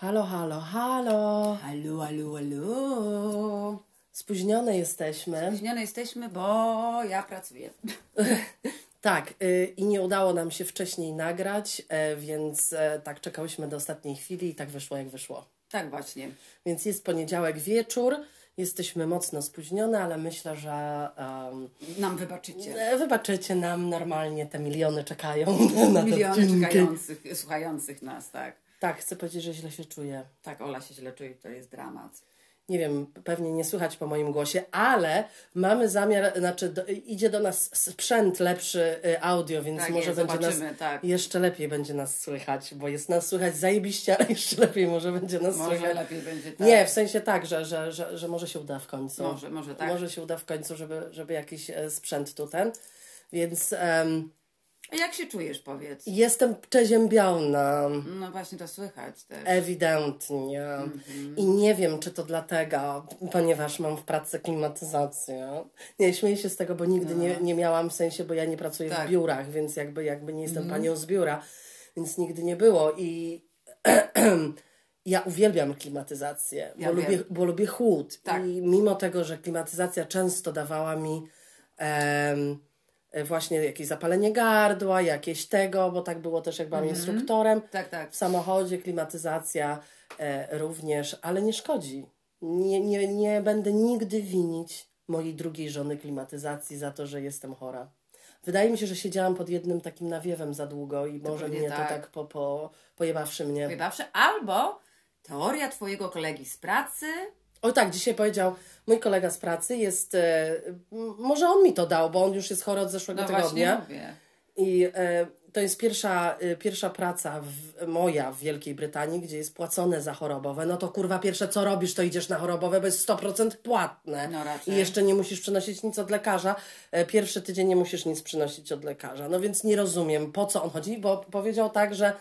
Halo, halo, halo. Halo, halo, halo. Spóźnione jesteśmy. Spóźnione jesteśmy, bo ja pracuję. Tak, y, i nie udało nam się wcześniej nagrać, e, więc e, tak czekałyśmy do ostatniej chwili i tak wyszło jak wyszło. Tak właśnie. Więc jest poniedziałek wieczór, jesteśmy mocno spóźnione, ale myślę, że um, Nam wybaczycie. e, wybaczycie nam, normalnie te miliony czekają na Miliony czekających, słuchających nas, tak. Tak, chcę powiedzieć, że źle się czuję. Tak, Ola się źle czuje, to jest dramat. Nie wiem, pewnie nie słychać po moim głosie, ale mamy zamiar, znaczy do, idzie do nas sprzęt lepszy y, audio, więc Tak może będzie nas tak. jeszcze lepiej będzie nas słychać, bo jest nas słychać zajebiście, ale jeszcze lepiej może będzie nas Może słychać. lepiej będzie tak. Nie, w sensie tak, że, że, że, że może się uda w końcu. Może, może tak. Może się uda w końcu, żeby, żeby jakiś e, sprzęt tu ten. Więc A jak się czujesz, powiedz? jestem przeziębiona. No właśnie to słychać też. Ewidentnie. I nie wiem, czy to dlatego, ponieważ mam w pracy klimatyzację. Nie, śmieję się z tego, bo nigdy nie, nie miałam w sensie, bo ja nie pracuję Tak. w biurach, więc jakby, jakby nie jestem panią z biura, więc nigdy nie było. I ja uwielbiam klimatyzację, Ja bo, wiem. lubię, bo lubię chłód. Tak. I mimo tego, że klimatyzacja często dawała mi em, właśnie jakieś zapalenie gardła, jakieś tego, bo tak było też jak byłam instruktorem. Tak, tak. W samochodzie klimatyzacja e, również, ale nie szkodzi. Nie, nie, nie będę nigdy winić mojej drugiej żony klimatyzacji za to, że jestem chora. Wydaje mi się, że siedziałam pod jednym takim nawiewem za długo i może pewnie mnie tak. to tak po, po, pojebawszy mnie. Wybawszy. Albo teoria twojego kolegi z pracy. O tak, dzisiaj powiedział mój kolega z pracy jest, e, może on mi to dał, bo on już jest chory od zeszłego No tygodnia. mówię. I e, to jest pierwsza, e, pierwsza praca w, moja w Wielkiej Brytanii, gdzie jest płacone za chorobowe. No to kurwa, pierwsze co robisz, to idziesz na chorobowe, bo jest 100% płatne. No raczej. I jeszcze nie musisz przynosić nic od lekarza. E, pierwszy tydzień nie musisz nic przynosić od lekarza. No więc nie rozumiem, po co on chodzi, bo powiedział tak, że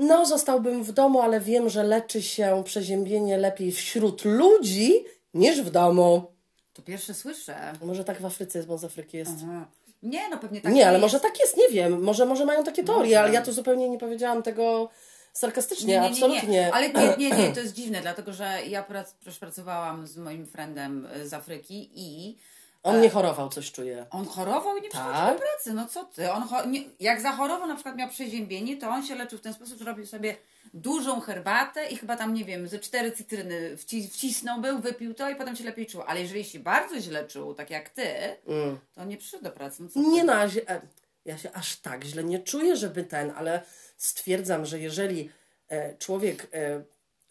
no zostałbym w domu, ale wiem, że leczy się przeziębienie lepiej wśród ludzi niż w domu. To pierwsze słyszę. Może tak w Afryce jest, bo z Afryki jest. Aha. Nie, no pewnie tak Nie, ale jest. może tak jest, nie wiem. Może, może mają takie teorie, Może. ale ja tu zupełnie nie powiedziałam tego sarkastycznie, Nie, nie, nie, absolutnie. nie. Ale nie, nie, nie, to jest dziwne, dlatego że ja prac, pracowałam z moim friendem y, z Afryki i On nie chorował, coś czuję. on chorował i nie przychodził Tak? do pracy. No co ty? On nie, jak zachorował, na przykład miał przeziębienie, to on się leczył w ten sposób, że robił sobie dużą herbatę i chyba tam, nie wiem, ze cztery cytryny wci- wcisnął był, wypił to i potem się lepiej czuł. Ale jeżeli się bardzo źle czuł, tak jak ty, to nie przyszedł do pracy. No? Nie ja się, e, ja się aż tak źle nie czuję, żeby ten, ale stwierdzam, że jeżeli e, człowiek e,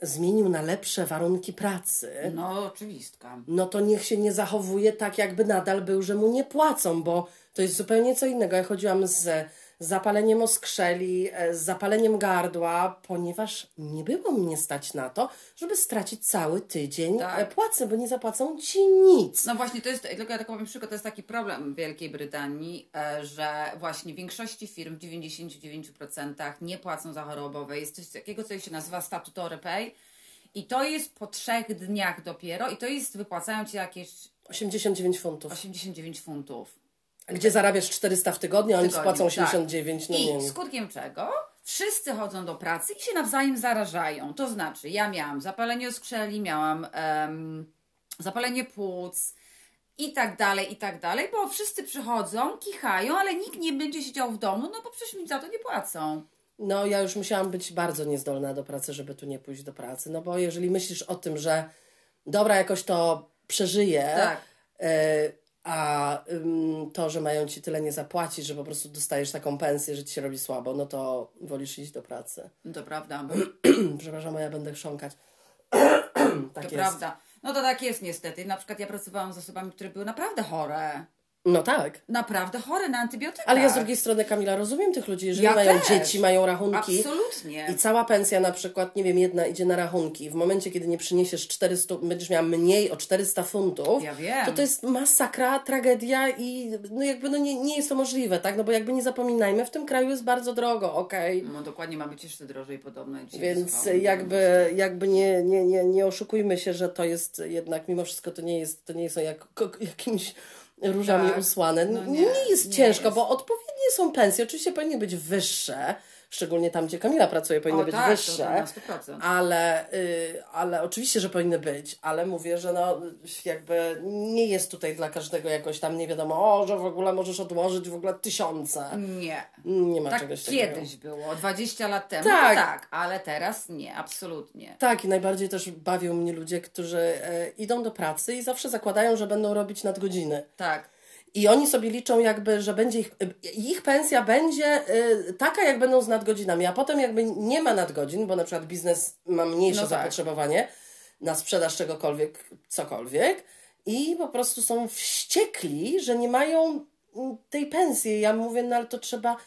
zmienił na lepsze warunki pracy, No oczywistka. no to niech się nie zachowuje tak, jakby nadal był, że mu nie płacą, bo to jest zupełnie co innego. Ja chodziłam z zapaleniem oskrzeli, e, z zapaleniem gardła, ponieważ nie było mnie stać na to, żeby stracić cały tydzień Tak. e, płacy, bo nie zapłacą ci nic. No właśnie, to jest, tylko ja tak powiem przykład, to jest taki problem w Wielkiej Brytanii, e, że właśnie w większości firm, w 99% nie płacą za chorobowe. Jest coś takiego, co się nazywa statutory pay i to jest po trzech dniach dopiero i to jest, wypłacają Ci jakieś 89 funtów. 89 funtów. Gdzie zarabiasz 400 w tygodniu, a oni spłacą tak. 89, no nie I wiem. skutkiem czego? Wszyscy chodzą do pracy i się nawzajem zarażają. To znaczy, ja miałam zapalenie oskrzeli, miałam em, zapalenie płuc i tak dalej, i tak dalej, bo wszyscy przychodzą, kichają, ale nikt nie będzie siedział w domu, no bo przecież mi za to nie płacą. No, ja już musiałam być bardzo niezdolna do pracy, żeby tu nie pójść do pracy. No bo jeżeli myślisz o tym, że dobra, jakoś to przeżyję, Tak. e, a ym, to, że mają ci tyle nie zapłacić, że po prostu dostajesz taką pensję, że ci się robi słabo, no to wolisz iść do pracy. No to prawda, Przepraszam, ja będę chrząkać. tak to jest. prawda. No to tak jest niestety. Na przykład ja pracowałam z osobami, które były naprawdę chore. No tak. Naprawdę chore na antybiotyka. Ale ja z drugiej strony, Kamila, rozumiem tych ludzi, jeżeli Ja mają też. dzieci, mają rachunki. Absolutnie. I cała pensja na przykład, nie wiem, jedna idzie na rachunki. W momencie, kiedy nie przyniesiesz 400, będziesz miała mniej o 400 funtów, Ja wiem. to to jest masakra, tragedia i no jakby no nie, nie jest to możliwe, tak? No bo jakby nie zapominajmy, w tym kraju jest bardzo drogo, okej. No dokładnie ma być jeszcze drożej podobno. Więc wysłuchałam. jakby, jakby nie, nie, nie, nie oszukujmy się, że to jest jednak mimo wszystko to nie jest, to nie są jak, jakimiś różami Tak. usłane. No nie, nie, jest nie ciężko, jest. bo odpowiednie są pensje. Oczywiście powinny być wyższe, szczególnie tam, gdzie Kamila pracuje, powinny O, być tak, wyższe. na 100%. Ale, y, ale oczywiście, że powinny być, ale mówię, że no jakby nie jest tutaj dla każdego jakoś tam nie wiadomo, o, że w ogóle możesz odłożyć w ogóle tysiące. Nie. Nie ma Tak czegoś takiego. kiedyś było, 20 lat temu. Tak. Tak. tak, ale teraz nie, absolutnie. Tak, i najbardziej też bawią mnie ludzie, którzy e, idą do pracy i zawsze zakładają, że będą robić nadgodziny. Tak. I oni sobie liczą jakby, że będzie ich, ich pensja będzie y, taka, jak będą z nadgodzinami, a potem jakby nie ma nadgodzin, bo na przykład biznes ma mniejsze No tak. zapotrzebowanie na sprzedaż czegokolwiek, cokolwiek i po prostu są wściekli, że nie mają tej pensji. Ja mówię, no ale to trzeba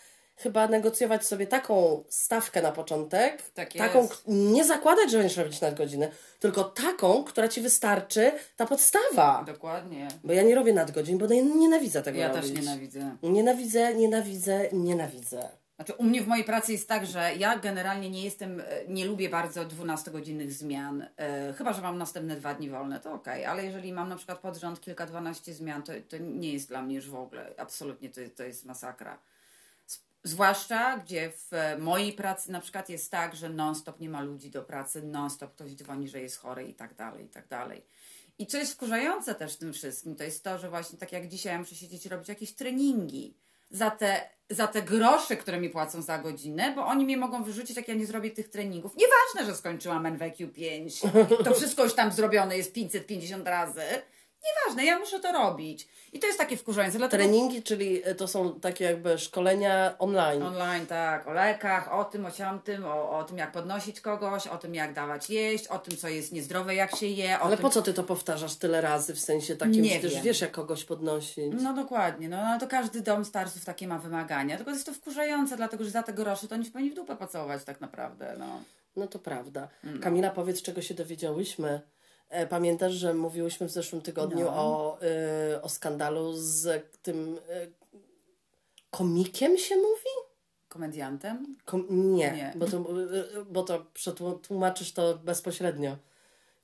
chyba negocjować sobie taką stawkę na początek, Tak taką, nie zakładać, że będziesz robić nadgodziny, tylko taką, która ci wystarczy, ta podstawa. Dokładnie. Bo ja nie robię nadgodzin, bo nie- nienawidzę tego Ja robić. też nienawidzę. Nienawidzę, nienawidzę, nienawidzę. Znaczy, u mnie w mojej pracy jest tak, że ja generalnie nie jestem, e, nie lubię bardzo 12-godzinnych zmian. E, chyba, że mam następne dwa dni wolne, to okej, ale jeżeli mam na przykład pod rząd kilka, 12 zmian, to, to nie jest dla mnie już w ogóle. Absolutnie to, to jest masakra. Zwłaszcza, gdzie w e, mojej pracy na przykład jest tak, że non-stop nie ma ludzi do pracy, non-stop ktoś dzwoni, że jest chory i tak dalej, i tak dalej. I co jest wkurzające też w tym wszystkim, to jest to, że właśnie tak jak dzisiaj muszę siedzieć i robić jakieś treningi za te, za te grosze, które mi płacą za godzinę, bo oni mnie mogą wyrzucić, jak ja nie zrobię tych treningów. Nieważne, że skończyłam NWQ 5, to wszystko już tam zrobione jest 550 razy. Nieważne, ja muszę to robić. I to jest takie wkurzające. Dlatego Treningi, czyli to są takie jakby szkolenia online. Online, tak, o lekach, o tym, o siamtym, o, o tym, jak podnosić kogoś, o tym, jak dawać jeść, o tym, co jest niezdrowe, jak się je. Ale tym... po co ty to powtarzasz tyle razy w sensie takim, Nie że też wiesz, jak kogoś podnosić? No dokładnie, no ale to każdy dom starców takie ma wymagania. Tylko jest to wkurzające, dlatego że za te grosze to oni powinni w dupę pocałować tak naprawdę, no. No to prawda. Mm. Kamila, powiedz, czego się dowiedziałyśmy. E, Pamiętasz, że mówiłyśmy w zeszłym tygodniu No. o, y, o skandalu z tym y, komikiem się mówi? Komediantem? Kom- nie, Nie. Bo, to, y, bo to przetłumaczysz to bezpośrednio.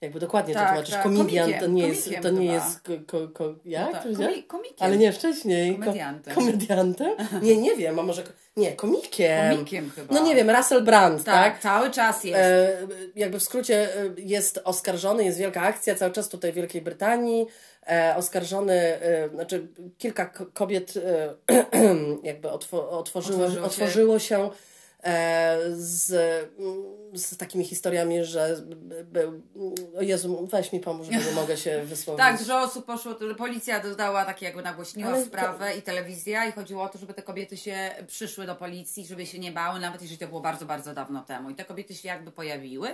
Jakby dokładnie Tak, to tłumaczysz. tak, Komedian to nie jest, to nie jest ko, ko, jak? No tak, komi- komikiem. Ale nie, wcześniej. Ko- Komediantem. komediantem? Nie, nie wiem, a może... Nie, komikiem. Komikiem chyba. No nie wiem, Russell Brand, tak? Tak, cały czas jest. E, jakby w skrócie e, jest oskarżony, jest wielka akcja cały czas tutaj w Wielkiej Brytanii. E, oskarżony, e, znaczy kilka ko- kobiet e, jakby otwo, otworzyło, Otworzyło się. otworzyło się z, z takimi historiami, że był. O Jezu, weź mi pomóż, bo nie mogę się wysłowić. Tak, dużo osób poszło, to policja dodała takie jakby nagłośniła Ale to- sprawę i telewizja i chodziło o to, żeby te kobiety się przyszły do policji, żeby się nie bały, nawet jeżeli to było bardzo, bardzo dawno temu. I te kobiety się jakby pojawiły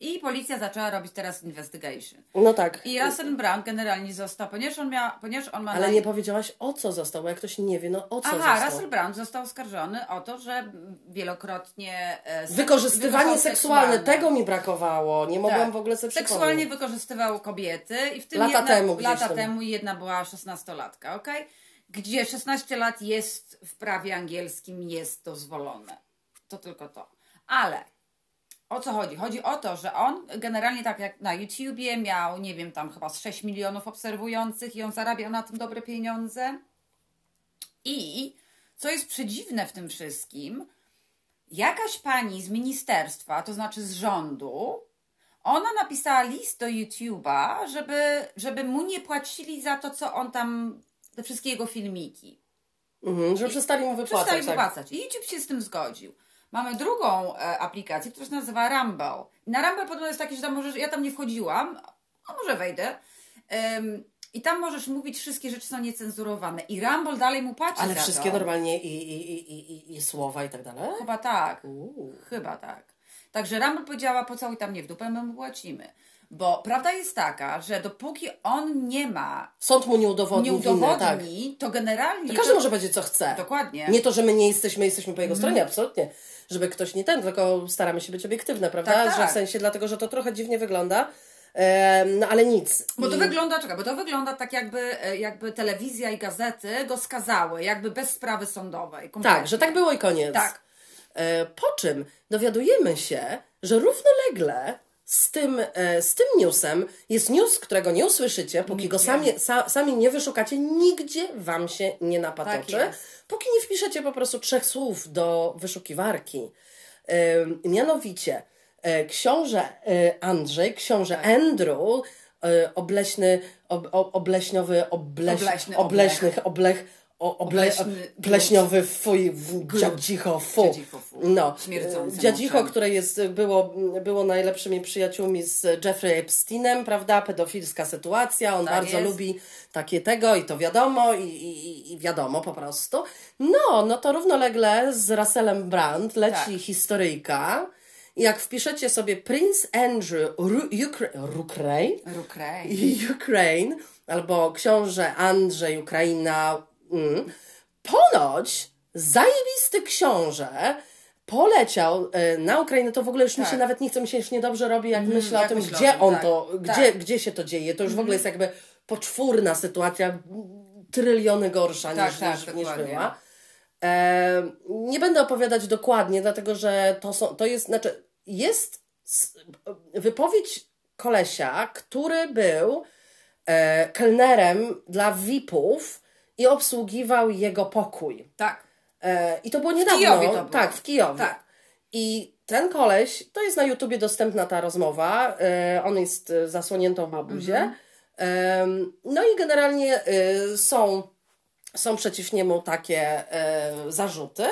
i policja zaczęła robić teraz investigation. No tak. I Russell Brand generalnie został, ponieważ on, miał, ponieważ on ma... Ale naj- nie powiedziałaś o co został, bo jak ktoś nie wie, no o co Aha, został. Russell Brand został oskarżony o to, że wielokrotnie... e, seks- Wykorzystywanie wykorzystał seksualne, tego mi brakowało. Nie mogłam Tak. w ogóle sobie Seksualnie przypomnieć. wykorzystywał kobiety i w tym Lata jedna, temu lata tam. temu jedna była 16-latka, ok? Gdzie 16 lat jest w prawie angielskim jest dozwolone. To tylko to. Ale o co chodzi? Chodzi o to, że on generalnie tak jak na YouTubie miał, nie wiem, tam chyba z 6 milionów obserwujących i on zarabiał na tym dobre pieniądze. I co jest przedziwne w tym wszystkim, jakaś pani z ministerstwa, to znaczy z rządu, ona napisała list do YouTube'a, żeby, żeby mu nie płacili za to, co on tam, te wszystkie jego filmiki. Mhm, że przestali mu wypłacać. Przestali tak. wypłacać. I YouTube się z tym zgodził. Mamy drugą e, aplikację, która się nazywa Rumble. Na Rumble podobno jest taki, że tam możesz, ja tam nie wchodziłam, a może wejdę. I tam możesz mówić, wszystkie rzeczy są niecenzurowane. I Rumble dalej mu płaci Ale wszystkie to. normalnie i, i, i, i, i, słowa i tak dalej? Chyba tak. Uuu. Chyba tak. Także Rumble powiedziała, pocałuj tam nie w dupę, my mu płacimy. Bo prawda jest taka, że dopóki on nie ma, Sąd mu nie udowodni, nie winy, tak. udowodni, to generalnie... To każdy może powiedzieć, co chce. Dokładnie. Nie to, że my nie jesteśmy, jesteśmy po jego Mhm. stronie, absolutnie. Żeby ktoś nie ten, tylko staramy się być obiektywne, prawda? Tak, tak. Że w sensie, dlatego, że to trochę dziwnie wygląda, no ale nic. Bo to I- wygląda, czekaj, bo to wygląda tak jakby, e, jakby telewizja i gazety go skazały, jakby bez sprawy sądowej. kompletnie. Tak, że tak było i koniec. Tak. E, po czym dowiadujemy się, że równolegle z tym, e, z tym newsem jest news, którego nie usłyszycie, póki go Nigdzie. sami, sa, sami nie wyszukacie, nigdzie wam się nie napatoczy, Tak póki nie wpiszecie po prostu trzech słów do wyszukiwarki. Mianowicie e, książę e, Andrzej, książę Tak. Andrew, obleśny, ob, ob, obleśniowy, obleś, Obleśny obleśnych, oblech, o, oble, Obleśny pleśniowy fuj, dziadzicho, fu. No, dziadzicho, które jest, było, było najlepszymi przyjaciółmi z Jeffrey Epsteinem, prawda, pedofilska sytuacja, on Tak bardzo jest. lubi takie tego i to wiadomo i, i, i wiadomo po prostu. No, no to równolegle z Russellem Brand leci Tak. historyjka jak wpiszecie sobie Prince Andrew Ru- Ukra- Ukraine, Rukrej. Ukraine albo książę Andrzej Ukraina. Mm. Ponoć zajebisty książę poleciał e, na Ukrainę, to w ogóle już mi Tak. się nawet nie chce, mi się już niedobrze robi, jak myślę o jak tym, myślę o gdzie tym, on tak. to, Tak. gdzie, gdzie się to dzieje. To już w ogóle jest jakby poczwórna sytuacja, tryliony gorsza Tak, niż, tak, niż, niż była. E, nie będę opowiadać dokładnie, dlatego że to, są, to jest, znaczy, jest wypowiedź kolesia, który był e, kelnerem dla VIP-ów i obsługiwał jego pokój. Tak. E, I to było niedawno. Kijowie to było. Tak, w Kijowie. Tak. I ten koleś, to jest na YouTubie dostępna ta rozmowa, e, on jest e, zasłoniętą w abuzie. Mhm. Em, no i generalnie e, są, są przeciw niemu takie e, zarzuty,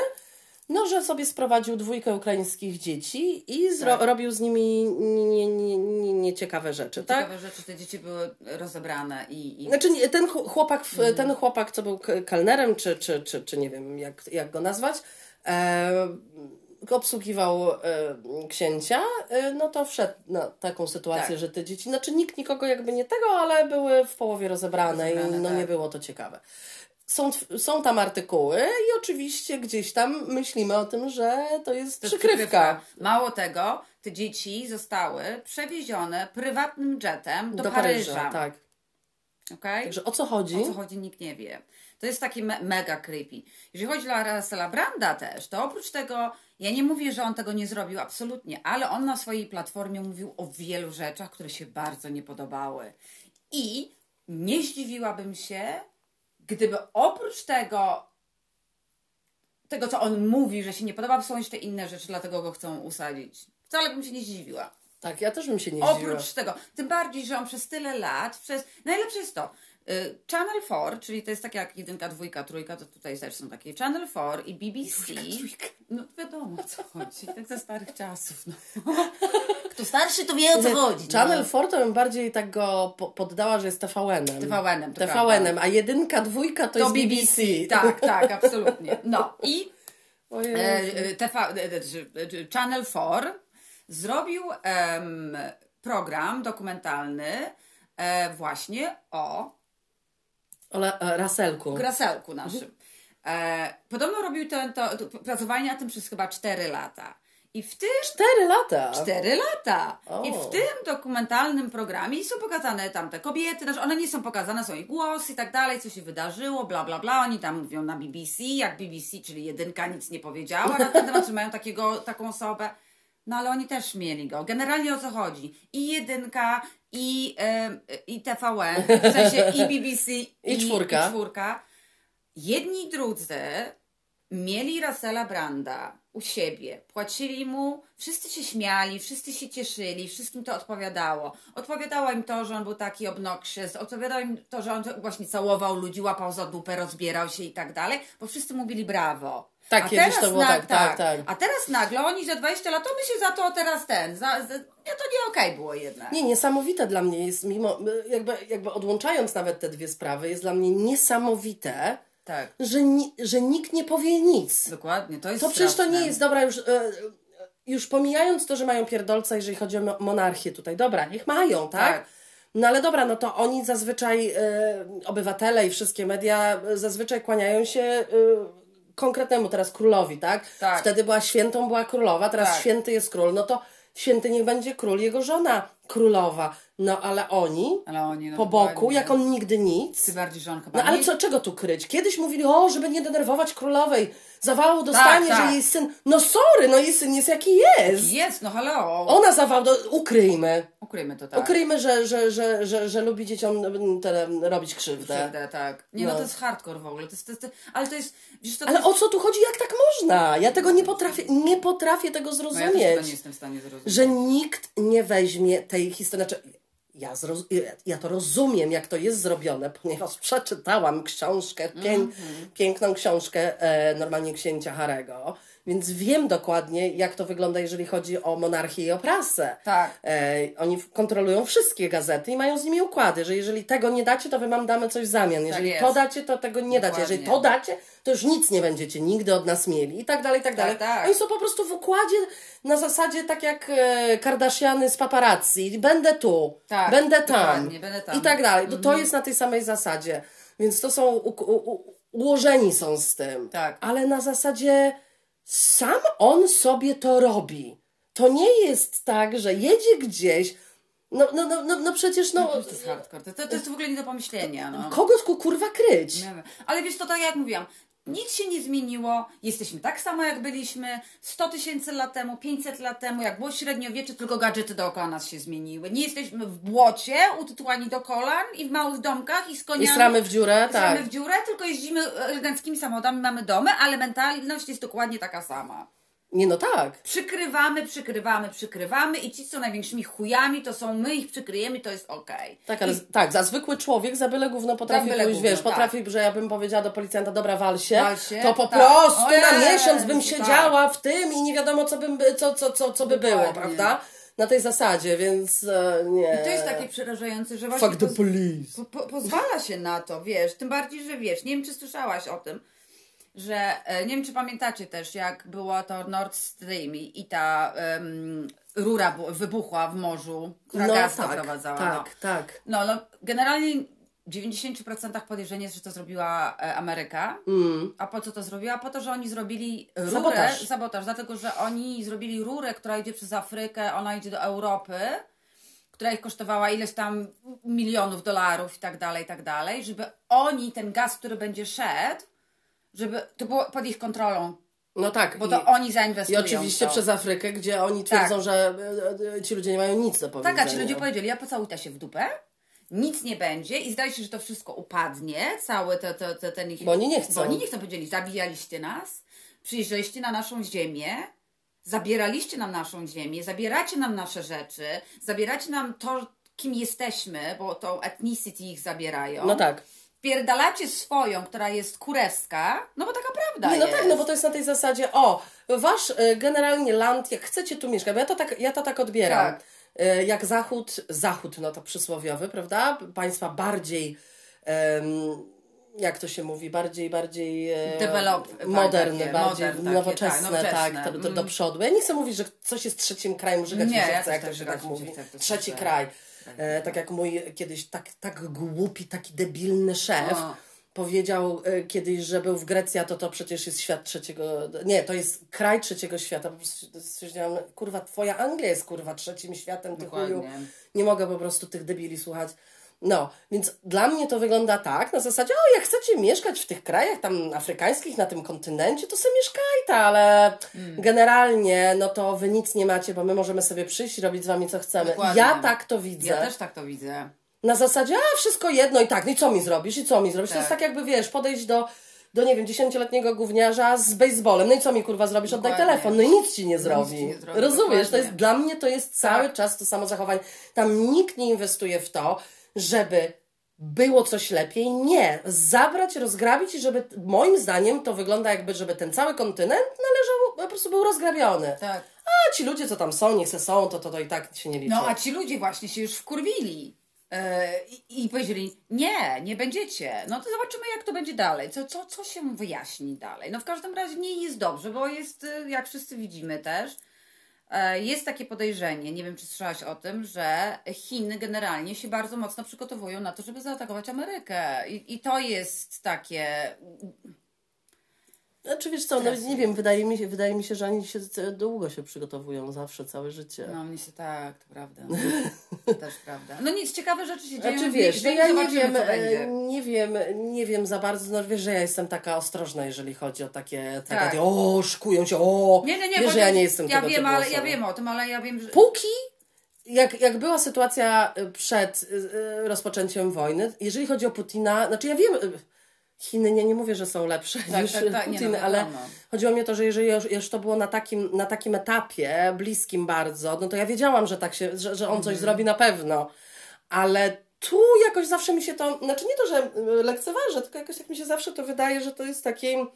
no, że sobie sprowadził dwójkę ukraińskich dzieci i zro- Tak. robił z nimi nie- nie- nie- nieciekawe rzeczy, tak? Ciekawe rzeczy, te dzieci były rozebrane i... i... Znaczy nie, ten ch- chłopak, Mhm. ten chłopak, co był kelnerem, czy, czy, czy, czy nie wiem jak, jak go nazwać, e, obsługiwał e, księcia, e, no to wszedł na taką sytuację, Tak. że te dzieci, znaczy nikt nikogo jakby nie tego, ale były w połowie rozebrane, i Rozebrane, no tak. nie było to ciekawe. Są, są tam artykuły i oczywiście gdzieś tam myślimy o tym, że to jest To jest przykrywka. Mało tego, te dzieci zostały przewiezione prywatnym jetem do, Do Paryża. Paryża, tak. Okej? Także o co chodzi? O co chodzi, nikt nie wie. To jest takie me mega creepy. Jeżeli chodzi o Russella Branda też, to oprócz tego, ja nie mówię, że on tego nie zrobił, absolutnie, ale on na swojej platformie mówił o wielu rzeczach, które się bardzo nie podobały. I nie zdziwiłabym się, gdyby oprócz tego, tego co on mówi, że się nie podoba, są jeszcze inne rzeczy, dlatego go chcą usadzić. Wcale bym się nie zdziwiła. Tak, ja też bym się nie zdziwiła. Oprócz tego, tym bardziej, że on przez tyle lat, przez. Najlepsze jest to. Y, Channel 4, czyli to jest tak jak jedynka, dwójka, trójka, to tutaj też są takie Channel 4 i BBC. No wiadomo o co chodzi, tak ze starych czasów. No. Kto starszy, to wie o co chodzi. Channel no. 4 to bym bardziej tak go po- poddała, że jest TVN-em. TVN-em, TVN-em, a jedynka, dwójka to, To jest BBC. BBC. Tak, tak, absolutnie. No i e, e, TV, e, Channel 4 zrobił em, program dokumentalny e, właśnie o Ola, e, Raselku. Kraselku naszym. E, podobno robił ten, to, to, pracowali na tym przez chyba 4 lata. I w tym Cztery lata. 4 lata. O. I w tym dokumentalnym programie są pokazane tam te kobiety, znaczy one nie są pokazane, są ich głos i tak dalej, co się wydarzyło, bla, bla, bla. Oni tam mówią na BBC, jak BBC, czyli jedynka nic nie powiedziała na ten temat, że mają takiego, taką osobę. No ale oni też mieli go. Generalnie o co chodzi? I jedynka, i, em, i TVN, w sensie i BBC, i, czwórka. i czwórka. Jedni i drudzy mieli Russella Branda u siebie, płacili mu, wszyscy się śmiali, wszyscy się cieszyli, wszystkim to odpowiadało. Odpowiadało im to, że on był taki obnoxious, odpowiadało im to, że on właśnie całował ludzi, łapał za dupę, rozbierał się i tak dalej, bo wszyscy mówili brawo. Tak, A kiedyś to było tak, tak, tak. A teraz nagle oni za 20 lat, to my się za to teraz ten, za, za, nie, to nie okej było jednak. Nie, niesamowite dla mnie jest, mimo, jakby, jakby odłączając nawet te dwie sprawy, jest dla mnie niesamowite, Tak, że, ni, że nikt nie powie nic. dokładnie, to jest To przecież to straszne. nie jest, dobra, już, e, już pomijając to, że mają pierdolca, jeżeli chodzi o mo- monarchię tutaj, dobra, niech mają, tak? Tak. No ale dobra, no to oni zazwyczaj, e, obywatele i wszystkie media e, zazwyczaj kłaniają się e, konkretnemu teraz królowi, tak? Tak. Wtedy była świętą, była królowa, teraz Tak. święty jest król, no to święty niech będzie król, jego żona królowa. No ale oni, Ale oni, no po boku, jak on nigdy nic. Tym bardziej, że on chyba No ale co, czego tu kryć? Kiedyś mówili, o, żeby nie denerwować królowej. Zawału dostanie, tak. że jej syn... No sorry, no jej syn jest jaki jest. Jest, no hello. Ona zawał, do... ukryjmy. Ukryjmy to tak. Ukryjmy, że, że, że, że, że lubi dzieciom mm, robić krzywdę. Krzywdę, tak. Nie no. No. to jest hardcore w ogóle. To jest, to to, ale to jest, wiesz, to, Ale jest, o co tu chodzi? Jak tak można? Ja tego nie potrafię, nie potrafię tego no, ja też zrozumieć. nie jestem w stanie zrozumieć. że nikt nie weźmie tej historii. Znaczy, ja, zroz- ja to rozumiem, jak to jest zrobione, ponieważ przeczytałam książkę, pię- Mhm. piękną książkę e, normalnie księcia Harego, więc wiem dokładnie, jak to wygląda, jeżeli chodzi o monarchię i o prasę. Tak. E, oni kontrolują wszystkie gazety i mają z nimi układy, że jeżeli tego nie dacie, to wy mam damy coś w zamian. Jeżeli jest. to dacie, to tego nie dacie. Jeżeli to Dokładnie. dacie, to już nic nie będziecie nigdy od nas mieli. I tak dalej, i tak dalej. tak. Oni są po prostu w układzie na zasadzie tak jak e, Kardashiany z paparazzi. Będę tu, Tak, będę tam. dokładnie, będę tam. Mhm. I tak dalej. To, to jest na tej samej zasadzie. Więc to są, u, u, u, ułożeni są z tym. Tak. Ale na zasadzie sam on sobie to robi. To nie jest tak, że jedzie gdzieś. No, no, no, no, no przecież no. To jest hardcore. To, to, to jest w ogóle nie do pomyślenia. No. Kogo tu kurwa kryć? Ale wiesz, to tak jak mówiłam, nic się nie zmieniło, jesteśmy tak samo jak byliśmy 100 tysięcy lat temu, 500 lat temu, jak było średniowiecze, tylko gadżety dookoła nas się zmieniły. Nie jesteśmy w błocie, utytułani do kolan i w małych domkach i z I koniami. sramy w dziurę, Sramy tak. w dziurę, tylko jeździmy eleganckimi samochodami, mamy domy, ale mentalność jest dokładnie taka sama. Nie no tak. Przykrywamy, przykrywamy, przykrywamy i ci, co największymi chujami, to są my, ich przykryjemy, to jest okej. Tak, ale tak, za zwykły człowiek za byle gówno potrafi byle pójść, gówno, wiesz, tak. potrafi, że ja bym powiedziała do policjanta, dobra, wal się, Wal się, to po tak. prostu O na miesiąc bym tak. siedziała w tym i nie wiadomo, co, bym, by- co, co, co, co by było, prawda? Na tej zasadzie, więc e, nie. I to jest takie przerażające, że właśnie Fuck the police. po, po, pozwala się na to, wiesz, tym bardziej, że wiesz, nie wiem, czy słyszałaś o tym, że, e, nie wiem, czy pamiętacie też, jak było to Nord Stream i, ta em, rura bu- wybuchła w morzu, która No gaz tak, doprowadzała. tak, no. tak. No, no, generalnie w 90% podejrzenie jest, że to zrobiła e, Ameryka. A po co to zrobiła? Po to, że oni zrobili rurę, Sabotaż. sabotaż, dlatego, że oni zrobili rurę, która idzie przez Afrykę, ona idzie do Europy, która ich kosztowała ileś tam milionów dolarów i tak dalej, i tak dalej, żeby oni ten gaz, który będzie szedł, żeby to było pod ich kontrolą, No tak. bo i, to oni I zainwestują. oczywiście w to. przez Afrykę, gdzie oni twierdzą, Tak. że e, e, ci ludzie nie mają nic do powiedzenia. Tak, a ci ludzie powiedzieli, ja pocałuj się w dupę, nic nie będzie i zdaje się, że to wszystko upadnie, cały te, te, te, ten ich... Bo oni nie chcą. Bo oni nie chcą powiedzieli, zabijaliście nas, przyjeżdżaliście na naszą ziemię, zabieraliście nam naszą ziemię, zabieracie nam nasze rzeczy, zabieracie nam to, kim jesteśmy, bo tą ethnicity ich zabierają. No tak. Pierdalacie swoją, która jest kurewska, no bo taka prawda Nie, no jest. tak, no bo to jest na tej zasadzie, o, wasz e, generalnie land, jak chcecie tu mieszkać, bo ja to tak, ja to tak odbieram. Tak. E, Jak zachód, zachód, no to przysłowiowy, prawda? Państwa bardziej, jak to się mówi, bardziej, bardziej e, Develop, tak, modern, takie, bardziej modern, takie, nowoczesne, tak, tak, nowoczesne, to, do, do mm. przodu. Ja nie chcę mówić, że coś jest trzecim krajem, żygać Nie, ja chce, jak to tak się tak mówi. Trzeci kraj. E, tak jak mój kiedyś tak, tak głupi, taki debilny szef O. powiedział e, kiedyś, że był w Grecji, a to to przecież jest świat trzeciego... Nie, to jest kraj trzeciego świata. Po prostu stwierdziłam, kurwa, twoja Anglia jest kurwa trzecim światem, ty Dokładnie. chuju. Nie mogę po prostu tych debili słuchać. No, więc dla mnie to wygląda tak, na zasadzie, o, jak chcecie mieszkać w tych krajach tam afrykańskich, na tym kontynencie, to sobie mieszkajcie, ale Hmm. generalnie, no to wy nic nie macie, bo my możemy sobie przyjść i robić z wami co chcemy. Dokładnie. Ja tak to widzę. Ja też tak to widzę. Na zasadzie, a wszystko jedno i tak, no i co mi zrobisz, i co mi zrobisz? To Tak. jest tak jakby, wiesz, podejść do, do nie wiem, dziesięcioletniego gówniarza z baseballem, no i co mi kurwa zrobisz? Oddaj Dokładnie. telefon, no i nic ci nie zrobi. ci nie zrobi, Rozumiesz? To dokładnie. jest, dla mnie to jest cały Tak. czas to samo zachowanie. Tam nikt nie inwestuje w to, żeby było coś lepiej. Nie. Zabrać, rozgrabić i żeby, moim zdaniem, to wygląda jakby, żeby ten cały kontynent należał, po prostu był rozgrabiony. Tak. A ci ludzie, co tam są, niech se są, to, to, to i tak się nie liczy. No a ci ludzie właśnie się już wkurwili. e, I, I powiedzieli, nie, nie będziecie. No to zobaczymy, jak to będzie dalej. Co, co, co się wyjaśni dalej? No w każdym razie nie jest dobrze, bo jest, e, jak wszyscy widzimy też, jest takie podejrzenie, nie wiem czy słyszałaś o tym, że Chiny generalnie się bardzo mocno przygotowują na to, żeby zaatakować Amerykę. I, i to jest takie. Znaczy wiesz co, no, nie wiem, wydaje mi, się, wydaje mi się, że oni się długo się przygotowują, zawsze, całe życie. No mnie się tak, to prawda. To też prawda. No nic, ciekawe rzeczy się dzieją. Znaczy wiesz, no ja nie wiem, e, nie wiem, nie wiem za bardzo, no wiesz, że ja jestem taka ostrożna, jeżeli chodzi o takie Tak. o, szykują się, o, Nie, nie, nie, wiesz, bo że ja nie jestem ja tego wiem, ale Ja wiem o tym, ale ja wiem, że... Póki, jak, jak była sytuacja y, przed y, y, rozpoczęciem wojny, jeżeli chodzi o Putina, znaczy ja wiem, Chiny, nie, nie mówię, że są lepsze Tak, niż tak, tak, nie, Putin, no ale wiadomo. chodziło mi o to, że jeżeli już, już to było na takim, na takim etapie, bliskim bardzo, no to ja wiedziałam, że tak się, że, że on Mhm. coś zrobi na pewno, ale tu jakoś zawsze mi się to, znaczy nie to, że lekceważę, tylko jakoś tak mi się zawsze to wydaje, że to jest takie,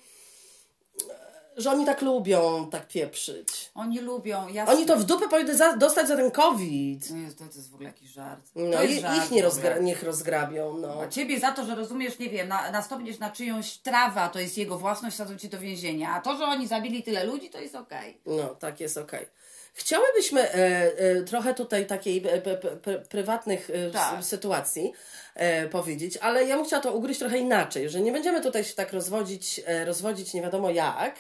że oni tak lubią tak pieprzyć. Oni lubią, ja... Oni to w dupę powinny za, dostać za ten COVID. No jest, to, jest w ogóle jakiś żart. No i żart ich nie rozgra- niech rozgrabią, no. A ciebie za to, że rozumiesz, nie wiem, na, nastąpisz na czyjąś trawę, a to jest jego własność, sadzą cię do więzienia. A to, że oni zabili tyle ludzi, to jest okej. No, tak jest okej. Chciałybyśmy e, e, trochę tutaj takiej e, p, p, prywatnych e, Tak. sytuacji e, powiedzieć, ale ja bym chciała to ugryźć trochę inaczej, że nie będziemy tutaj się tak rozwodzić, e, rozwodzić nie wiadomo jak,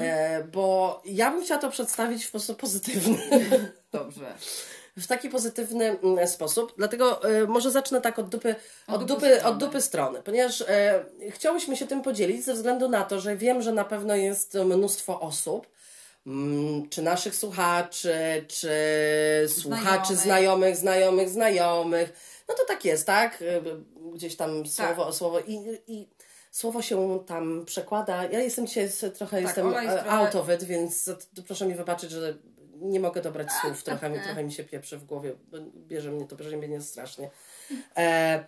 e, bo ja bym chciała to przedstawić w sposób pozytywny. Dobrze. w taki pozytywny mm, sposób. Dlatego może zacznę tak od dupy, od, Od dupy, dupy od strony. dupy strony, ponieważ e, chciałyśmy się tym podzielić ze względu na to, że wiem, że na pewno jest mnóstwo osób, czy naszych słuchaczy, czy słuchaczy znajomych, znajomych, znajomych. No to tak jest, tak? E, Gdzieś tam słowo, słowo i, i słowo się tam przekłada. Ja jestem dzisiaj trochę jestem Ola jest e, trochę- out of it, więc proszę mi wybaczyć, że nie mogę dobrać słów, trochę mi, trochę mi się pieprzy w głowie, bierze mnie to, bierze mnie strasznie. E,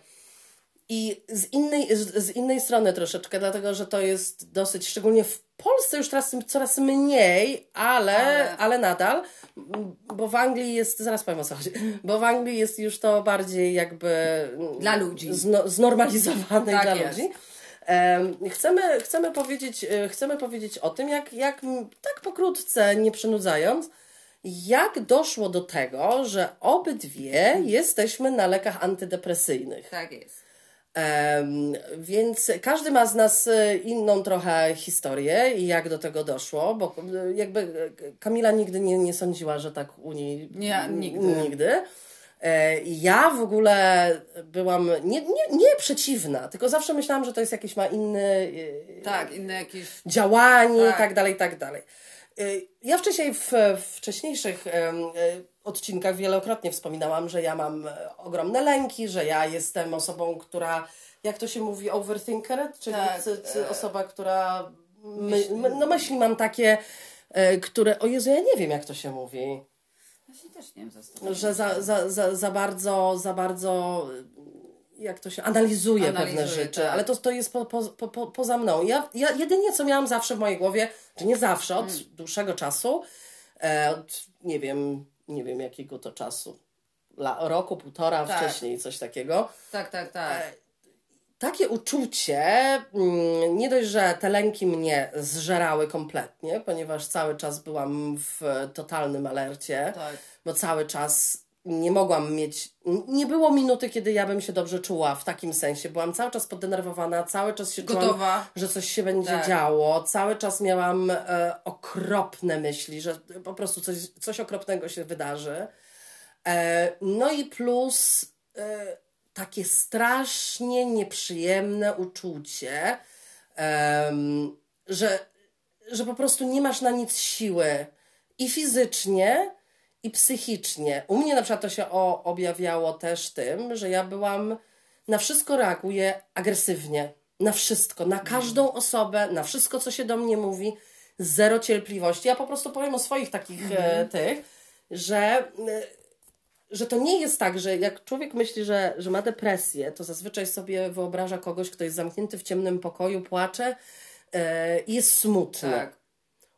I z innej, z, z innej strony troszeczkę, dlatego że to jest dosyć, szczególnie w Polsce już teraz coraz mniej, ale, ale. Ale. nadal, bo w Anglii jest, zaraz powiem o co chodzi, bo w Anglii jest już to bardziej jakby Dla ludzi. zno, znormalizowane Tak dla jest. ludzi. Em, Chcemy, chcemy, powiedzieć, e, chcemy powiedzieć o tym, jak, jak tak pokrótce, nie przynudzając, jak doszło do tego, że obydwie jesteśmy na lekach antydepresyjnych. Tak jest. Więc każdy ma z nas e, inną trochę historię i jak do tego doszło, bo e, jakby e, Kamila nigdy nie, nie sądziła, że tak u niej Nie, nigdy. nigdy. Ja w ogóle byłam nie, nie, nie przeciwna, tylko zawsze myślałam, że to jest jakiś ma inny Tak, inne jakieś... działanie Tak. i tak dalej, i tak dalej. Ja wcześniej w, w wcześniejszych odcinkach wielokrotnie wspominałam, że ja mam e, ogromne lęki, że ja jestem osobą, która, jak to się mówi, overthinker, czyli Tak, c, c, osoba, która my, my, no myśli mam takie, e, które, o Jezu, ja nie wiem jak to się mówi, Właśnie też nie wiem, że za, za, za, za bardzo, za bardzo jak to się analizuje, Analizuje, pewne rzeczy, tak. ale to, to jest po, po, po, po, poza mną. Ja, ja jedynie co miałam zawsze w mojej głowie, czy nie zawsze, od Mm. dłuższego czasu, e, od nie wiem, nie wiem jakiego to czasu, la, roku, półtora Tak. wcześniej, coś takiego. Tak, tak, tak. Takie uczucie, mm, nie dość, że te lęki mnie zżerały kompletnie, ponieważ cały czas byłam w totalnym alercie Tak. bo cały czas nie mogłam mieć, nie było minuty, kiedy ja bym się dobrze czuła w takim sensie. Byłam cały czas poddenerwowana, cały czas się czułam, Gotowa. że coś się będzie Tak. działo, cały czas miałam e, okropne myśli, że po prostu coś, coś okropnego się wydarzy. E, no i plus e, takie strasznie nieprzyjemne uczucie, że, że po prostu nie masz na nic siły i fizycznie, i psychicznie. U mnie na przykład to się o, objawiało też tym, że ja byłam, na wszystko reaguję agresywnie. Na wszystko, na każdą osobę, na wszystko, co się do mnie mówi. Zero cierpliwości. Ja po prostu powiem o swoich takich e, tych, że e, że to nie jest tak, że jak człowiek myśli, że, że ma depresję, to zazwyczaj sobie wyobraża kogoś, kto jest zamknięty w ciemnym pokoju, płacze e, i jest smutny. Tak.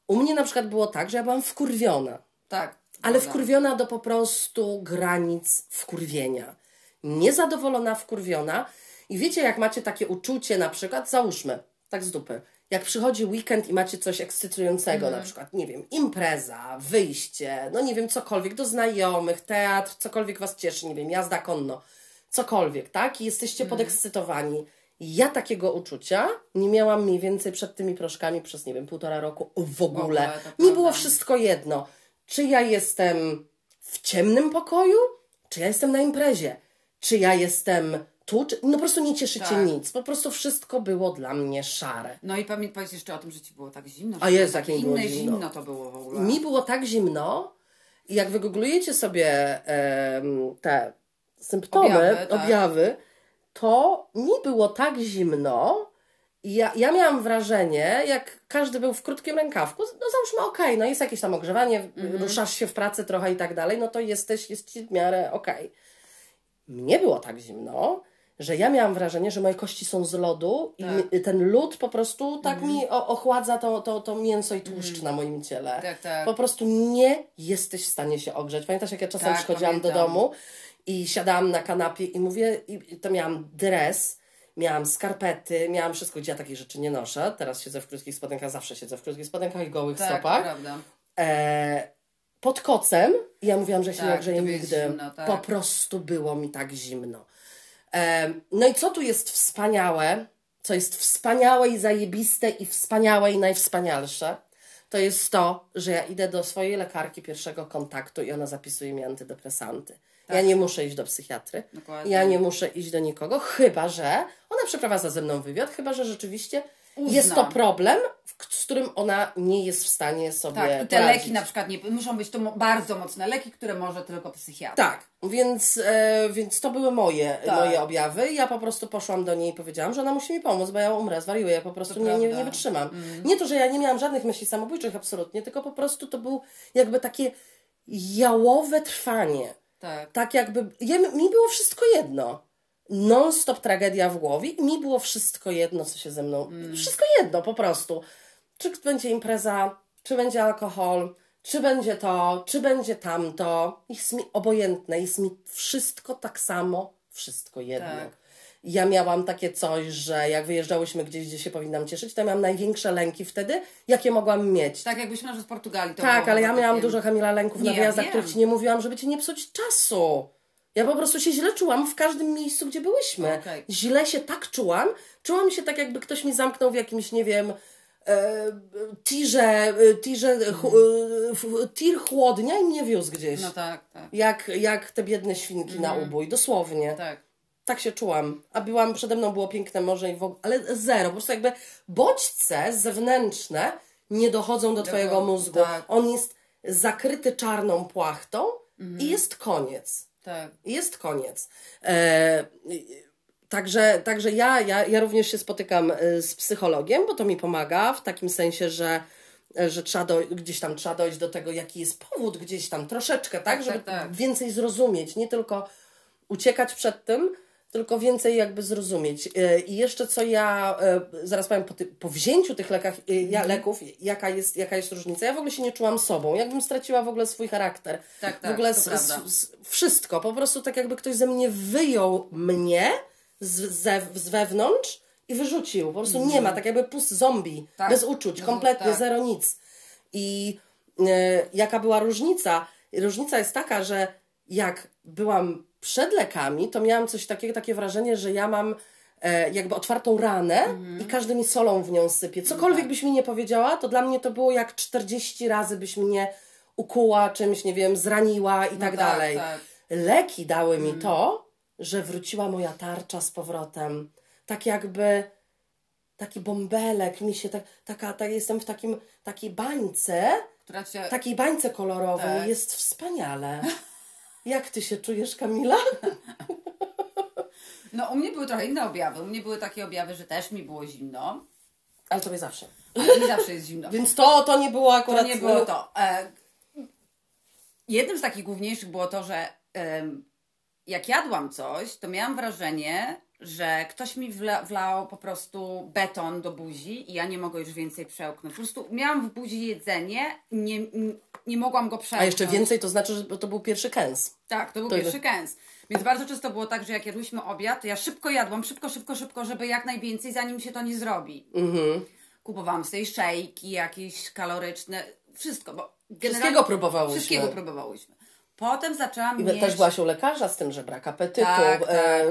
U mnie na przykład było tak, że ja byłam wkurwiona, Tak. Ale wkurwiona do po prostu granic wkurwienia. Niezadowolona, wkurwiona. I wiecie, jak macie takie uczucie, na przykład, załóżmy, tak z dupy, jak przychodzi weekend i macie coś ekscytującego, na przykład, nie wiem, impreza, wyjście, no nie wiem, cokolwiek, do znajomych, teatr, cokolwiek Was cieszy, nie wiem, jazda konno, cokolwiek, tak? I jesteście podekscytowani. Ja takiego uczucia nie miałam mniej więcej przed tymi proszkami przez, nie wiem, półtora roku w ogóle. ogóle, to Mi było wszystko jedno. Czy ja jestem w ciemnym pokoju, czy ja jestem na imprezie, czy ja jestem tu, czy... no po prostu nie cieszycie Tak. nic. Po prostu wszystko było dla mnie szare. No i pamię- powiedz jeszcze o tym, że ci było tak zimno. A jest, takie jak mi było inne zimno. zimno to było w ogóle. Mi było tak zimno jak wygooglujecie sobie te symptomy, Objawy, objawy, tak. to mi było tak zimno ja, ja miałam wrażenie, jak każdy był w krótkim rękawku, no załóżmy okej, no jest jakieś tam ogrzewanie, Mhm. ruszasz się w pracy trochę i tak dalej, no to jesteś, jest ci w miarę okej. Mnie było tak zimno, że ja miałam wrażenie, że moje kości są z lodu i Tak. mi- ten lód po prostu tak Mhm. mi ochładza to, to, to mięso i tłuszcz na moim ciele. Tak, tak. Po prostu nie jesteś w stanie się ogrzeć. Pamiętasz, jak ja czasem Tak, przychodziłam do pamiętam. domu i siadałam na kanapie i mówię, i to miałam dres, miałam skarpety, miałam wszystko, gdzie ja takich rzeczy nie noszę. Teraz siedzę w krótkich spodenkach, zawsze siedzę w krótkich spodenkach i gołych tak, stopach. prawda. E, pod kocem ja mówiłam, że się nie Tak, tobie jest nigdy. zimno, tak. Po prostu było mi tak zimno. E, no i co tu jest wspaniałe, co jest wspaniałe i zajebiste i wspaniałe i najwspanialsze, to jest to, że ja idę do swojej lekarki pierwszego kontaktu i ona zapisuje mi antydepresanty. Ja nie muszę iść do psychiatry. Tak. Dokładnie. Ja nie muszę iść do nikogo, chyba że ona przeprowadza ze mną wywiad, chyba że rzeczywiście Uzna. jest to problem, z którym ona nie jest w stanie sobie Tak, i te poradzić. leki na przykład nie, muszą być to bardzo mocne leki, które może tylko psychiatra. Tak, więc, e, więc to były moje, Tak. moje objawy. Ja po prostu poszłam do niej i powiedziałam, że ona musi mi pomóc, bo ja umrę, zwariuję, ja po prostu nie, nie, nie wytrzymam. Nie to, że ja nie miałam żadnych myśli samobójczych, absolutnie, tylko po prostu to był jakby takie jałowe trwanie. Tak. Tak jakby, ja, mi było wszystko jedno. Non-stop tragedia w głowie i mi było wszystko jedno, co się ze mną... Mm. Wszystko jedno, po prostu. Czy będzie impreza, czy będzie alkohol, czy będzie to, czy będzie tamto. Jest mi obojętne, jest mi wszystko tak samo, wszystko jedno. Tak. Ja miałam takie coś, że jak wyjeżdżałyśmy gdzieś, gdzie się powinnam cieszyć, to miałam największe lęki wtedy, jakie mogłam mieć. Tak jakbyśmy że z Portugalii to Tak, ale ja takie- miałam dużo Kamila lęków na Nie, wyjazdach, wiem. których Ci nie mówiłam, żeby Ci nie psuć czasu. Ja po prostu się źle czułam w każdym miejscu, gdzie byłyśmy. Okej. Źle się tak czułam. Czułam się tak, jakby ktoś mi zamknął w jakimś, nie wiem, e, tirze, e, tirze, e, tir chłodnia i mnie wiózł gdzieś. No tak, tak. Jak, jak te biedne świnki na ubój, dosłownie. Tak. Tak się czułam. A byłam, przede mną było piękne morze i w ogóle, ale zero. Po prostu jakby bodźce zewnętrzne nie dochodzą do twojego mózgu. tak. On jest zakryty czarną płachtą i jest koniec. Tak. Jest koniec. E, także także ja, ja, ja również się spotykam e, z psychologiem, bo to mi pomaga w takim sensie, że e, że trzeba do, gdzieś tam trzeba dojść do tego, jaki jest powód, gdzieś tam troszeczkę, tak, Tak, żeby tak, tak. więcej zrozumieć, nie tylko uciekać przed tym, tylko więcej jakby zrozumieć. E, I jeszcze co ja, e, zaraz powiem po, ty, po wzięciu tych lekach, e, ja, Mhm. leków, jaka jest, jaka jest różnica. Ja w ogóle się nie czułam sobą, jakbym straciła w ogóle swój charakter. Tak, w tak, ogóle z, z, wszystko, po prostu tak jakby ktoś ze mnie wyjął mnie z, ze, z wewnątrz i wyrzucił. Po prostu nie ma, tak jakby pust zombie, Mhm. Tak. bez uczuć, Bez- kompletnie, tak. zero nic. I e, jaka była różnica? Różnica jest taka, że jak byłam przed lekami, to miałam coś takiego, takie wrażenie, że ja mam e, jakby otwartą ranę Mhm. i każdy mi solą w nią sypie. Cokolwiek tak. byś mi nie powiedziała, to dla mnie to było jak 40 razy byś mnie ukuła czymś, nie wiem, zraniła i tak, tak, dalej. tak. Leki dały mi Mhm. to, że wróciła moja tarcza z powrotem. Tak jakby taki bąbelek mi się tak, taka, tak jestem w takim, takiej bańce, Która cię... takiej bańce kolorowej. Tak. Jest wspaniale. Jak ty się czujesz, Kamila? No u mnie były trochę inne objawy. U mnie były takie objawy, że też mi było zimno. Ale tobie zawsze. Ale mi zawsze jest zimno. Więc to, to nie było akurat... To nie było to. E, jednym z takich główniejszych było to, że jak jadłam coś, to miałam wrażenie, że ktoś mi wla, wlał po prostu beton do buzi i ja nie mogę już więcej przełknąć. Po prostu miałam w buzi jedzenie, nie, nie mogłam go A przełknąć. jeszcze więcej to znaczy, że to był pierwszy kęs. Tak, to był To pierwszy kęs. Więc bardzo często było tak, że jak jadłyśmy obiad, to ja szybko jadłam, szybko, szybko, szybko, żeby jak najwięcej, zanim się to nie zrobi. Mhm. Kupowałam sobie szejki jakieś kaloryczne, wszystko, bo Wszystkiego generalnie- próbowałyśmy. Wszystkiego próbowałyśmy. Potem zaczęłam I mieć... też byłaś u lekarza z tym, że brak apetytu. Tak, E,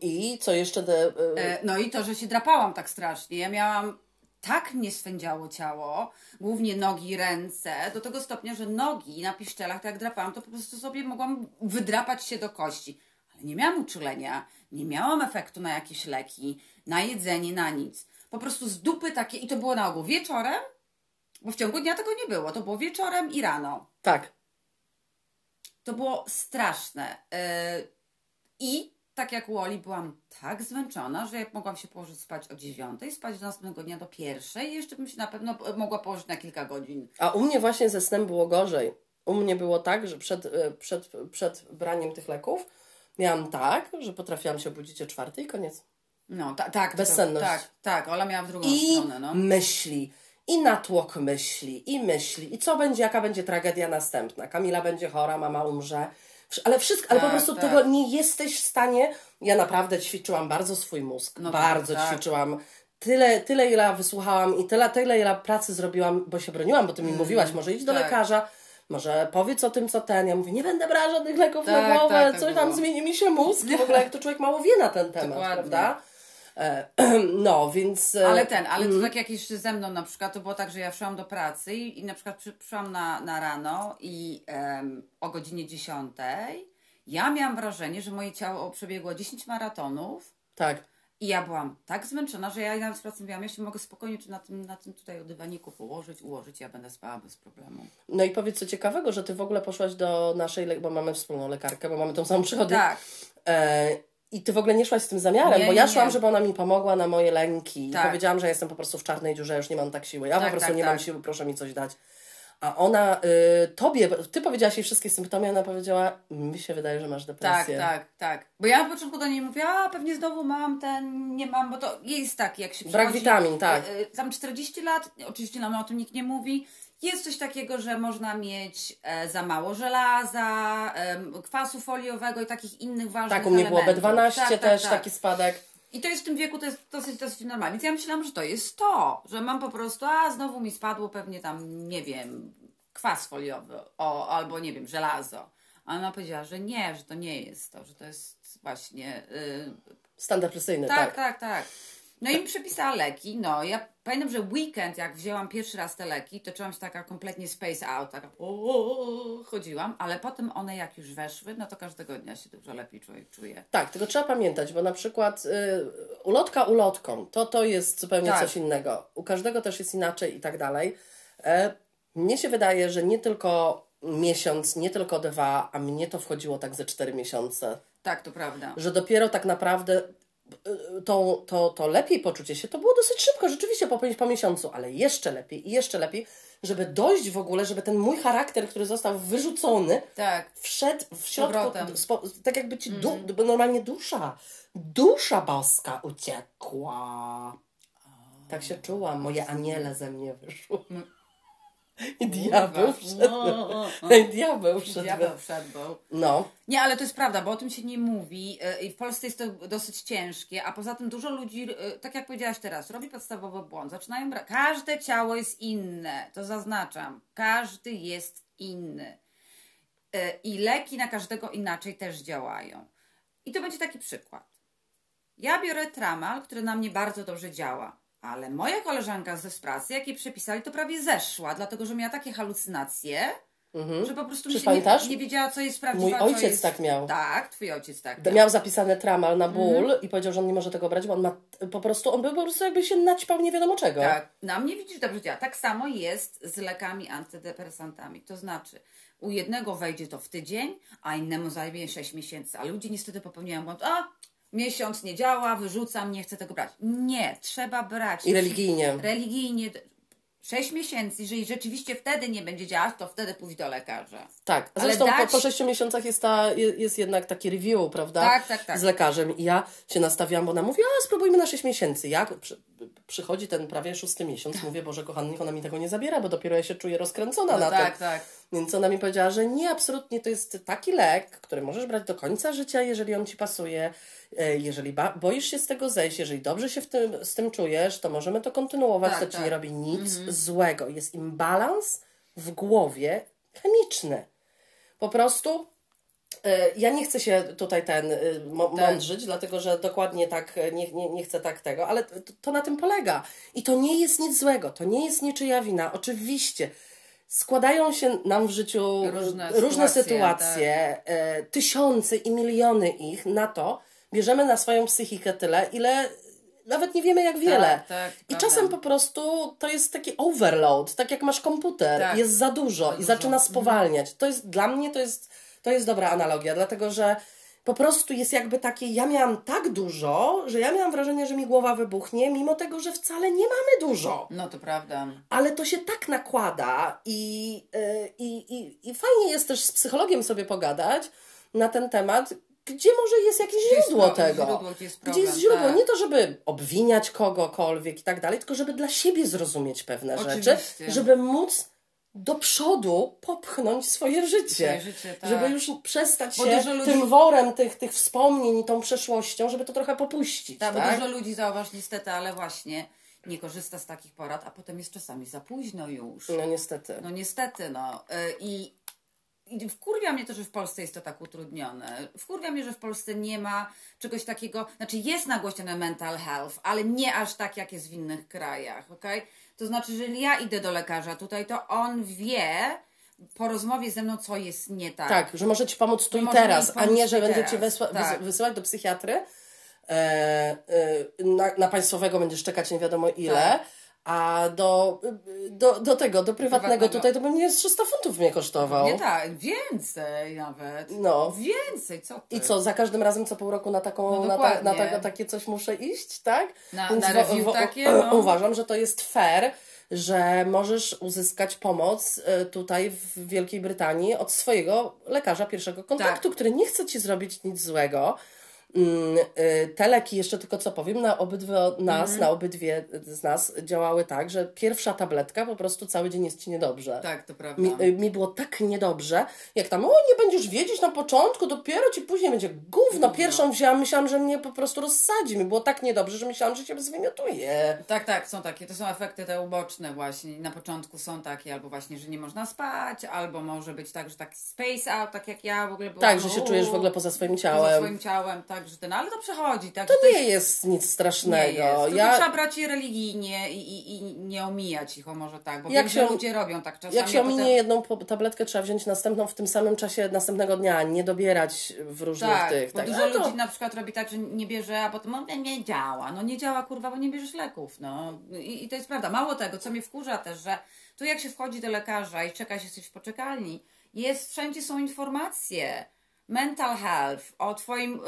I co jeszcze? Te, e, E, No i to, że się drapałam tak strasznie. Ja miałam tak mnie swędziało ciało, głównie nogi i ręce, do tego stopnia, że nogi na piszczelach, tak jak drapałam, to po prostu sobie mogłam wydrapać się do kości. Ale nie miałam uczulenia, nie miałam efektu na jakieś leki, na jedzenie, na nic. Po prostu z dupy takie, i to było na ogół wieczorem, bo w ciągu dnia tego nie było, to było wieczorem i rano. tak. To było straszne. Yy, I tak jak u Oli byłam tak zmęczona, że jak mogłam się położyć spać o dziewiątej, spać do następnego dnia do pierwszej, i jeszcze bym się na pewno mogła położyć na kilka godzin. A u mnie właśnie ze snem było gorzej. U mnie było tak, że przed, e, przed, przed braniem tych leków miałam tak, że potrafiłam się obudzić o czwartej i koniec. No, ta, tak. Bezsenność. To, tak, tak. Ola miała w drugą I stronę, no. myśli, i natłok myśli, i myśli, i co będzie, jaka będzie tragedia następna. Kamila będzie chora, mama umrze. Ale wszystko, ale po Tak, prostu tak. tego nie jesteś w stanie. Ja naprawdę ćwiczyłam bardzo swój mózg. No bardzo tak, tak. ćwiczyłam. Tyle, tyle, ile wysłuchałam i tyle, tyle, ile pracy zrobiłam, bo się broniłam, bo ty mi mówiłaś, może idź do tak. lekarza, może powiedz o tym, co ten. Ja mówię, nie będę brała żadnych leków na Tak, głowę, coś tam zmieni mi się mózg. W ogóle jak to człowiek mało wie na ten temat, Dokładnie. prawda? E, no, więc... e, Ale ten, ale to tak jak jeszcze ze mną na przykład, to było tak, że ja szłam do pracy i, i na przykład przy, przyszłam na, na rano i em, o godzinie 10 ja miałam wrażenie, że moje ciało przebiegło 10 maratonów Tak. i ja byłam tak zmęczona, że ja nawet z pracy mówiłam, ja się mogę spokojnie na tym, na tym tutaj dywaniku położyć, ułożyć, ja będę spała bez problemu. No i powiedz co ciekawego, że ty w ogóle poszłaś do naszej, bo mamy wspólną lekarkę, bo mamy tą samą przychodę. Tak, E, I ty w ogóle nie szłaś z tym zamiarem, Nie, bo ja nie, szłam, nie. żeby ona mi pomogła na moje lęki. Tak. Powiedziałam, że jestem po prostu w czarnej dziurze, już nie mam tak siły. Ja Tak, po prostu tak, nie mam tak. siły, proszę mi coś dać. A ona y, tobie, ty powiedziałaś jej wszystkie symptomy, ona powiedziała, mi się wydaje, że masz tak, depresję. tak, tak. Bo ja na początku do niej mówię, a pewnie znowu mam ten, nie mam, bo to jest tak, jak się Brak witamin, tak. y, y, Tam 40 lat, oczywiście nam o tym nikt nie mówi, jest coś takiego, że można mieć e, za mało żelaza, kwasu foliowego i takich innych ważnych Tak, u mnie było elementów. B12 Tak, tak, też, tak. taki spadek. I to jest w tym wieku, to jest dosyć, dosyć normalne. Więc ja myślałam, że to jest to, że mam po prostu, a znowu mi spadło pewnie tam, nie wiem, kwas foliowy, o, albo nie wiem, żelazo. A ona powiedziała, że nie, że to nie jest to, że to jest właśnie. Yy, Stan depresyjny, tak, tak. tak, tak. No i mi przepisała leki. No, ja pamiętam, że weekend, jak wzięłam pierwszy raz te leki, to czułam się taka kompletnie space out, taka o, chodziłam, ale potem one jak już weszły, no to każdego dnia się dużo lepiej człowiek czuje. Tak, tylko trzeba pamiętać, bo na przykład y, ulotka ulotką, to to jest zupełnie Tak. coś innego. U każdego też jest inaczej i tak dalej. E, mnie się wydaje, że nie tylko miesiąc, nie tylko dwa, a mnie to wchodziło tak ze cztery miesiące. Tak, to prawda. Że dopiero tak naprawdę y, to, to, to lepiej poczucie się, to było dosyć szybko, rzeczywiście po, po miesiącu, ale jeszcze lepiej i jeszcze lepiej, żeby dojść w ogóle, żeby ten mój charakter, który został wyrzucony, Tak. wszedł w środku, spo, tak jakby ci du, bo normalnie dusza, dusza boska uciekła. Tak się czułam, moje aniele ze mnie wyszły. I diabeł wszedł. No, I diabeł wszedł. Diabeł wszedł. No, Nie, ale to jest prawda, bo o tym się nie mówi e, i w Polsce jest to dosyć ciężkie, a poza tym dużo ludzi, e, tak jak powiedziałaś teraz, robi podstawowy błąd. Zaczynają bra- Każde ciało jest inne, to zaznaczam. Każdy jest inny. E, I leki na każdego inaczej też działają. I to będzie taki przykład. Ja biorę tramal, który na mnie bardzo dobrze działa, ale moja koleżanka ze z pracy, jak jej przepisali, to prawie zeszła, dlatego że miała takie halucynacje, że po prostu mi Czy się nie, nie wiedziała, co jest prawdziwe. Mój ojciec jest... tak miał. Tak, twój ojciec tak miał. miał zapisane tramal na ból Mhm. i powiedział, że on nie może tego brać, bo on ma po prostu, on był po prostu jakby się naćpał nie wiadomo czego. Tak, na mnie widzisz dobrze działa. Tak samo jest z lekami antydepresantami. To znaczy, u jednego wejdzie to w tydzień, a innemu zajmie 6 miesięcy. A ludzie niestety popełniają błąd. A, miesiąc nie działa, wyrzucam, nie chcę tego brać. Nie, trzeba brać. I religijnie. Religijnie. 6 miesięcy, jeżeli rzeczywiście wtedy nie będzie działać, to wtedy pójść do lekarza. Tak, Ale zresztą dać- po, po sześciu miesiącach jest, ta, je- jest jednak taki review, prawda? Tak, tak, tak. Z lekarzem. I ja się nastawiłam, bo ona mówi, a spróbujmy na sześć miesięcy. Ja przy, przychodzi ten prawie szósty miesiąc, mówię, Boże kochany, niech ona mi tego nie zabiera, bo dopiero ja się czuję rozkręcona No na tak, tym. tak. Więc ona mi powiedziała, że nie, absolutnie to jest taki lek, który możesz brać do końca życia, jeżeli on ci pasuje. E, Jeżeli ba- boisz się z tego zejść, jeżeli dobrze się w tym, z tym czujesz, to możemy to kontynuować, Tak, to ci tak. nie robi nic złego. Jest imbalans w głowie chemiczny. Po prostu Ja nie chcę się tutaj ten y, mo- Tak. mądrzyć, dlatego że dokładnie tak e, nie, nie, nie chcę tak tego, ale to, to na tym polega. I to nie jest nic złego, to nie jest niczyja wina. Oczywiście składają się nam w życiu Różne różne sytuacje, e, tysiące i miliony ich na to, bierzemy na swoją psychikę tyle, ile nawet nie wiemy jak wiele. Tak, tak, I czasem po prostu to jest taki overload, tak jak masz komputer, Tak. jest za dużo Za i dużo. zaczyna Mhm. spowalniać. To jest dla mnie to jest, to jest dobra analogia, dlatego że po prostu jest jakby takie, ja miałam tak dużo, że ja miałam wrażenie, że mi głowa wybuchnie, mimo tego, że wcale nie mamy dużo. No to prawda. Ale to się tak nakłada i, yy, i, i, i fajnie jest też z psychologiem sobie pogadać na ten temat, gdzie może jest jakieś Gdzie źródło tego. źródło, gdzie jest Gdzie jest problem, źródło? tak. Nie to, żeby obwiniać kogokolwiek i tak dalej, tylko żeby dla siebie zrozumieć pewne rzeczy, Oczywiście. żeby móc do przodu popchnąć swoje życie. Swoje życie, tak. Żeby już przestać Bo się ludzi- tym worem tych, tych wspomnień i tą przeszłością, żeby to trochę popuścić. Tak, Tak, bo dużo ludzi zauważ niestety, ale właśnie nie korzysta z takich porad, a potem jest czasami za późno już. No niestety. No niestety, no. Y, I, I wkurwia mnie to, że w Polsce jest to tak utrudnione. Wkurwia mnie, że w Polsce nie ma czegoś takiego, znaczy jest nagłośnione mental health, ale nie aż tak, jak jest w innych krajach, okej? To znaczy, że jeżeli ja idę do lekarza tutaj, to on wie po rozmowie ze mną, co jest nie tak. Tak, że może ci pomóc tu i teraz, a nie, że będzie teraz, ci wysła, tak. wys- wysyłać do psychiatry. E, e, na, na państwowego będziesz czekać nie wiadomo ile, Tak. A do, do, do tego, do prywatnego, Prywatnego. tutaj to by mnie z 300 funtów mnie kosztował. Nie tak, więcej nawet. No. Więcej, co ty? I co, za każdym razem co pół roku na taką, No na, ta, na ta, takie coś muszę iść, tak? Na- Więc na review wo- takie, no. Uważam, że to jest fair, że możesz uzyskać pomoc e, tutaj w Wielkiej Brytanii od swojego lekarza pierwszego kontaktu, Tak. który nie chce ci zrobić nic złego. Mm, y, Te leki, jeszcze tylko co powiem, na obydwie nas, Mhm. na obydwie z nas działały tak, że pierwsza tabletka po prostu cały dzień jest ci niedobrze. Tak, to prawda. Mi, y, mi było tak niedobrze, jak tam, o nie będziesz wiedzieć na początku, dopiero ci później będzie gówno. Pierwszą wzięłam, myślałam, że mnie po prostu rozsadzi. Mi było tak niedobrze, że myślałam, że się zwymiotuje. Tak, tak, są takie. To są efekty te uboczne właśnie. Na początku są takie, albo właśnie, że nie można spać, albo może być tak, że tak space out, tak jak ja w ogóle byłam. Tak, że się czujesz w ogóle poza swoim Poza ciałem. swoim ciałem, tak, że ten, ale to przechodzi, tak. To że nie jest nic nie strasznego. jest. To Ja, trzeba brać je religijnie i, i, i nie omijać ich, o może tak, bo Jak się- ludzie robią tak czasami. jak się a potem- ominie jedną tabletkę, trzeba wziąć następną w tym samym czasie następnego dnia, nie dobierać w różnych Tak, tych. bo tak. dużo No to- ludzi na przykład robi tak, że nie bierze, a potem mówię, nie działa. No nie działa, kurwa, bo nie bierzesz leków, no. I, I to jest prawda. Mało tego, co mnie wkurza też, że tu jak się wchodzi do lekarza i czeka się coś w poczekalni, jest, wszędzie są informacje. Mental health, o Twoim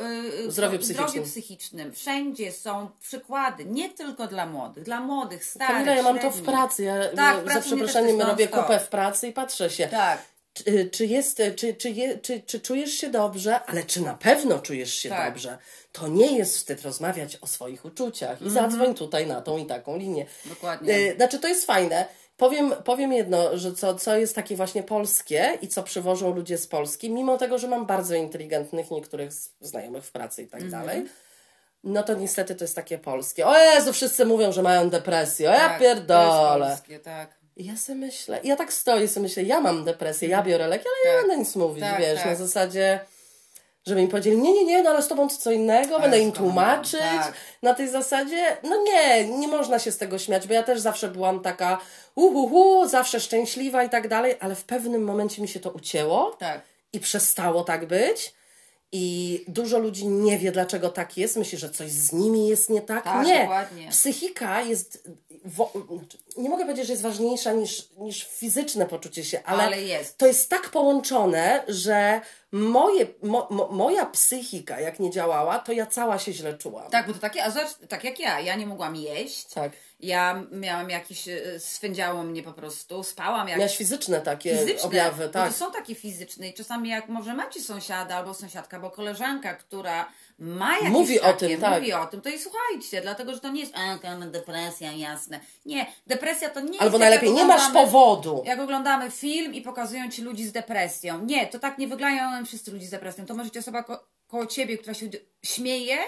yy, Zdrowiu psychicznym. zdrowiu psychicznym. Wszędzie są przykłady, nie tylko dla młodych, dla młodych, starych, Kamila, ja mam to w pracy. Ja, Tak, ja, za przeproszeniem robię kupę w pracy i patrzę się. Tak, Czy, czy jest, czy, czy, je, czy, czy czujesz się dobrze, ale czy na pewno czujesz się Tak. dobrze? To nie jest wstyd rozmawiać o swoich uczuciach i zadzwoń tutaj na tą i taką linię. Dokładnie. Y, Znaczy, to jest fajne. Powiem, powiem jedno, że co, co jest takie właśnie polskie i co przywożą ludzie z Polski, mimo tego, że mam bardzo inteligentnych niektórych znajomych w pracy i tak Mhm. dalej, no to niestety to jest takie polskie. O Jezu, wszyscy mówią, że mają depresję. O ja tak, To pierdolę. jest polskie, tak. Ja sobie myślę, ja tak stoję i sobie myślę, ja mam depresję, ja biorę leki, ale ja nie będę nic mówić, Tak, wiesz, tak. na zasadzie, żeby mi powiedzieli, nie, nie, nie, no ale z tobą to co innego, będę im tłumaczyć, tak. na tej zasadzie, no nie, nie można się z tego śmiać, bo ja też zawsze byłam taka uhuhu, zawsze szczęśliwa i tak dalej, ale w pewnym momencie mi się to ucięło Tak. i przestało tak być. I dużo ludzi nie wie, dlaczego tak jest. Myśli, że coś z nimi jest nie tak. Tak, nie. dokładnie. Psychika jest. Znaczy, nie mogę powiedzieć, że jest ważniejsza niż, niż fizyczne poczucie się, ale, Ale jest. to jest tak połączone, że moje, mo, mo, moja psychika, jak nie działała, to ja cała się źle czułam. Tak, bo to takie, a zobacz, tak jak ja, ja nie mogłam jeść. Tak. Ja miałam jakiś, y, swędziało mnie po prostu, spałam jak Miałaś fizyczne takie fizyczne. objawy, tak. To są takie fizyczne i czasami jak może macie sąsiada albo sąsiadka, bo koleżanka, która ma jakieś Mówi o takie, tym, tak. mówi o tym, to i słuchajcie, dlatego, że to nie jest, a, depresja, jasne. Nie, depresja to nie jest... Albo najlepiej, nie masz powodu. Jak oglądamy film i pokazują ci ludzi z depresją. Nie, to tak nie wyglądają wszyscy ludzie z depresją. To może być osoba ko- koło ciebie, która się śmieje,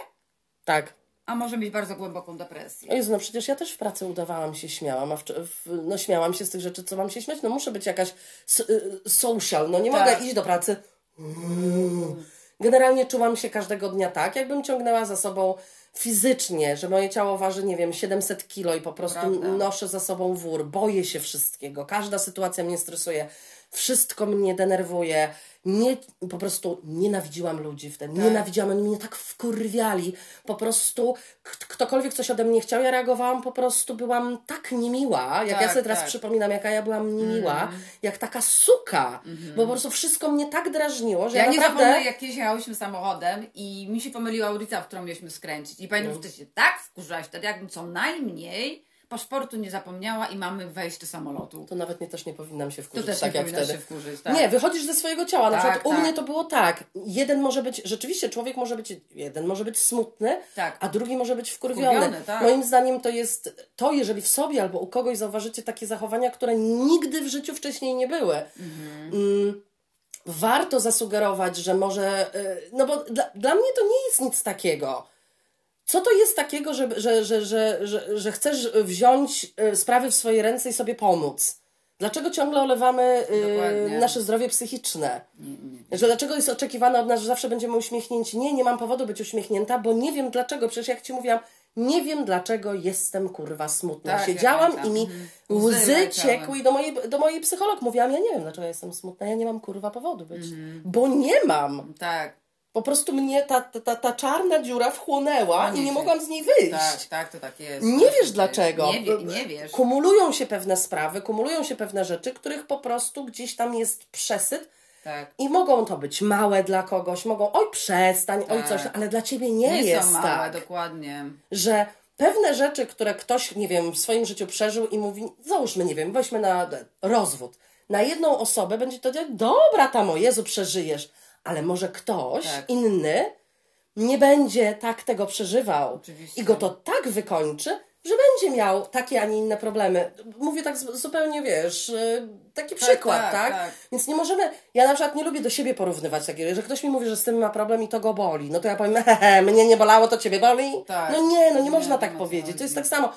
Tak. A może mieć bardzo głęboką depresję. Jezu, no przecież ja też w pracy udawałam się śmiałam, a w, no śmiałam się z tych rzeczy, co mam się śmiać. No muszę być jakaś y, social, no nie Tak. mogę iść do pracy. Generalnie czułam się każdego dnia tak, jakbym ciągnęła za sobą fizycznie, że moje ciało waży, nie wiem, 700 kilo i po prostu Prawda. noszę za sobą wór, boję się wszystkiego, każda sytuacja mnie stresuje, wszystko mnie denerwuje. Nie, po prostu nienawidziłam ludzi wtedy, nienawidziłam, oni mnie tak wkurwiali, po prostu ktokolwiek coś ode mnie chciał, ja reagowałam po prostu, byłam tak niemiła, jak ja Tak, sobie teraz tak. przypominam, jaka ja byłam niemiła, jak taka suka, bo po prostu wszystko mnie tak drażniło, że ja, Ja nie naprawdę... zapomnę, jak kiedyś jechałyśmy samochodem i mi się pomyliła ulica, w którą mieliśmy skręcić. I pamiętam, No. że ty się tak wkurzałaś wtedy, jakbym co najmniej paszportu nie zapomniała i mamy wejść do samolotu. To nawet nie też nie powinnam się wkurzyć, To też tak nie jak wtedy. się wkurzyć, tak. Nie, wychodzisz ze swojego ciała. Na Tak, przykład u tak. mnie to było tak. Jeden może być, rzeczywiście człowiek może być, jeden może być smutny, Tak. a drugi może być wkurwiony. Wkurwiony, tak. Moim zdaniem to jest to, jeżeli w sobie albo u kogoś zauważycie takie zachowania, które nigdy w życiu wcześniej nie były. Mm, warto zasugerować, że może, y, no bo dla, dla mnie to nie jest nic takiego. Co to jest takiego, że, że, że, że, że, że chcesz wziąć y, sprawy w swoje ręce i sobie pomóc? Dlaczego ciągle olewamy y, Dokładnie. nasze zdrowie psychiczne? Że dlaczego jest oczekiwane od nas, że zawsze będziemy uśmiechnięci? Nie, nie mam powodu być uśmiechnięta, bo nie wiem dlaczego. Przecież jak Ci mówiłam, nie wiem dlaczego jestem kurwa smutna. Tak, ja Siedziałam pamiętam. i mi Mhm. Łzy łzy ciekły i do mojej, do mojej psycholog mówiłam, ja nie wiem dlaczego jestem smutna, ja nie mam kurwa powodu być. Mhm. Bo nie mam. Tak, Po prostu mnie ta, ta, ta, czarna dziura wchłonęła i nie mogłam z niej wyjść. tak, tak, to tak jest. Nie Tak wiesz dlaczego. Nie, wie, nie wiesz. Kumulują się pewne sprawy, kumulują się pewne rzeczy, których po prostu gdzieś tam jest przesyt Tak. i mogą to być małe dla kogoś, mogą oj przestań, oj coś, Tak. ale dla ciebie nie, Nie jest są małe, tak, dokładnie. że pewne rzeczy, które ktoś, nie wiem, w swoim życiu przeżył i mówi, załóżmy, nie wiem, weźmy na rozwód. Na jedną osobę będzie to działać, dobra tam, o Jezu, przeżyjesz, ale może ktoś Tak. inny nie będzie tak tego przeżywał Oczywiście. i go to tak wykończy, że będzie miał takie, a nie inne problemy. Mówię tak zupełnie, wiesz, y, taki przykład, tak, tak, tak. Więc nie możemy, ja na przykład nie lubię do siebie porównywać takiego, że ktoś mi mówi, że z tym ma problem i to go boli, no to ja powiem, hehe, mnie nie bolało, to ciebie boli? Tak. No nie, no nie, Nie, można nie tak powiedzieć, to jest tak samo.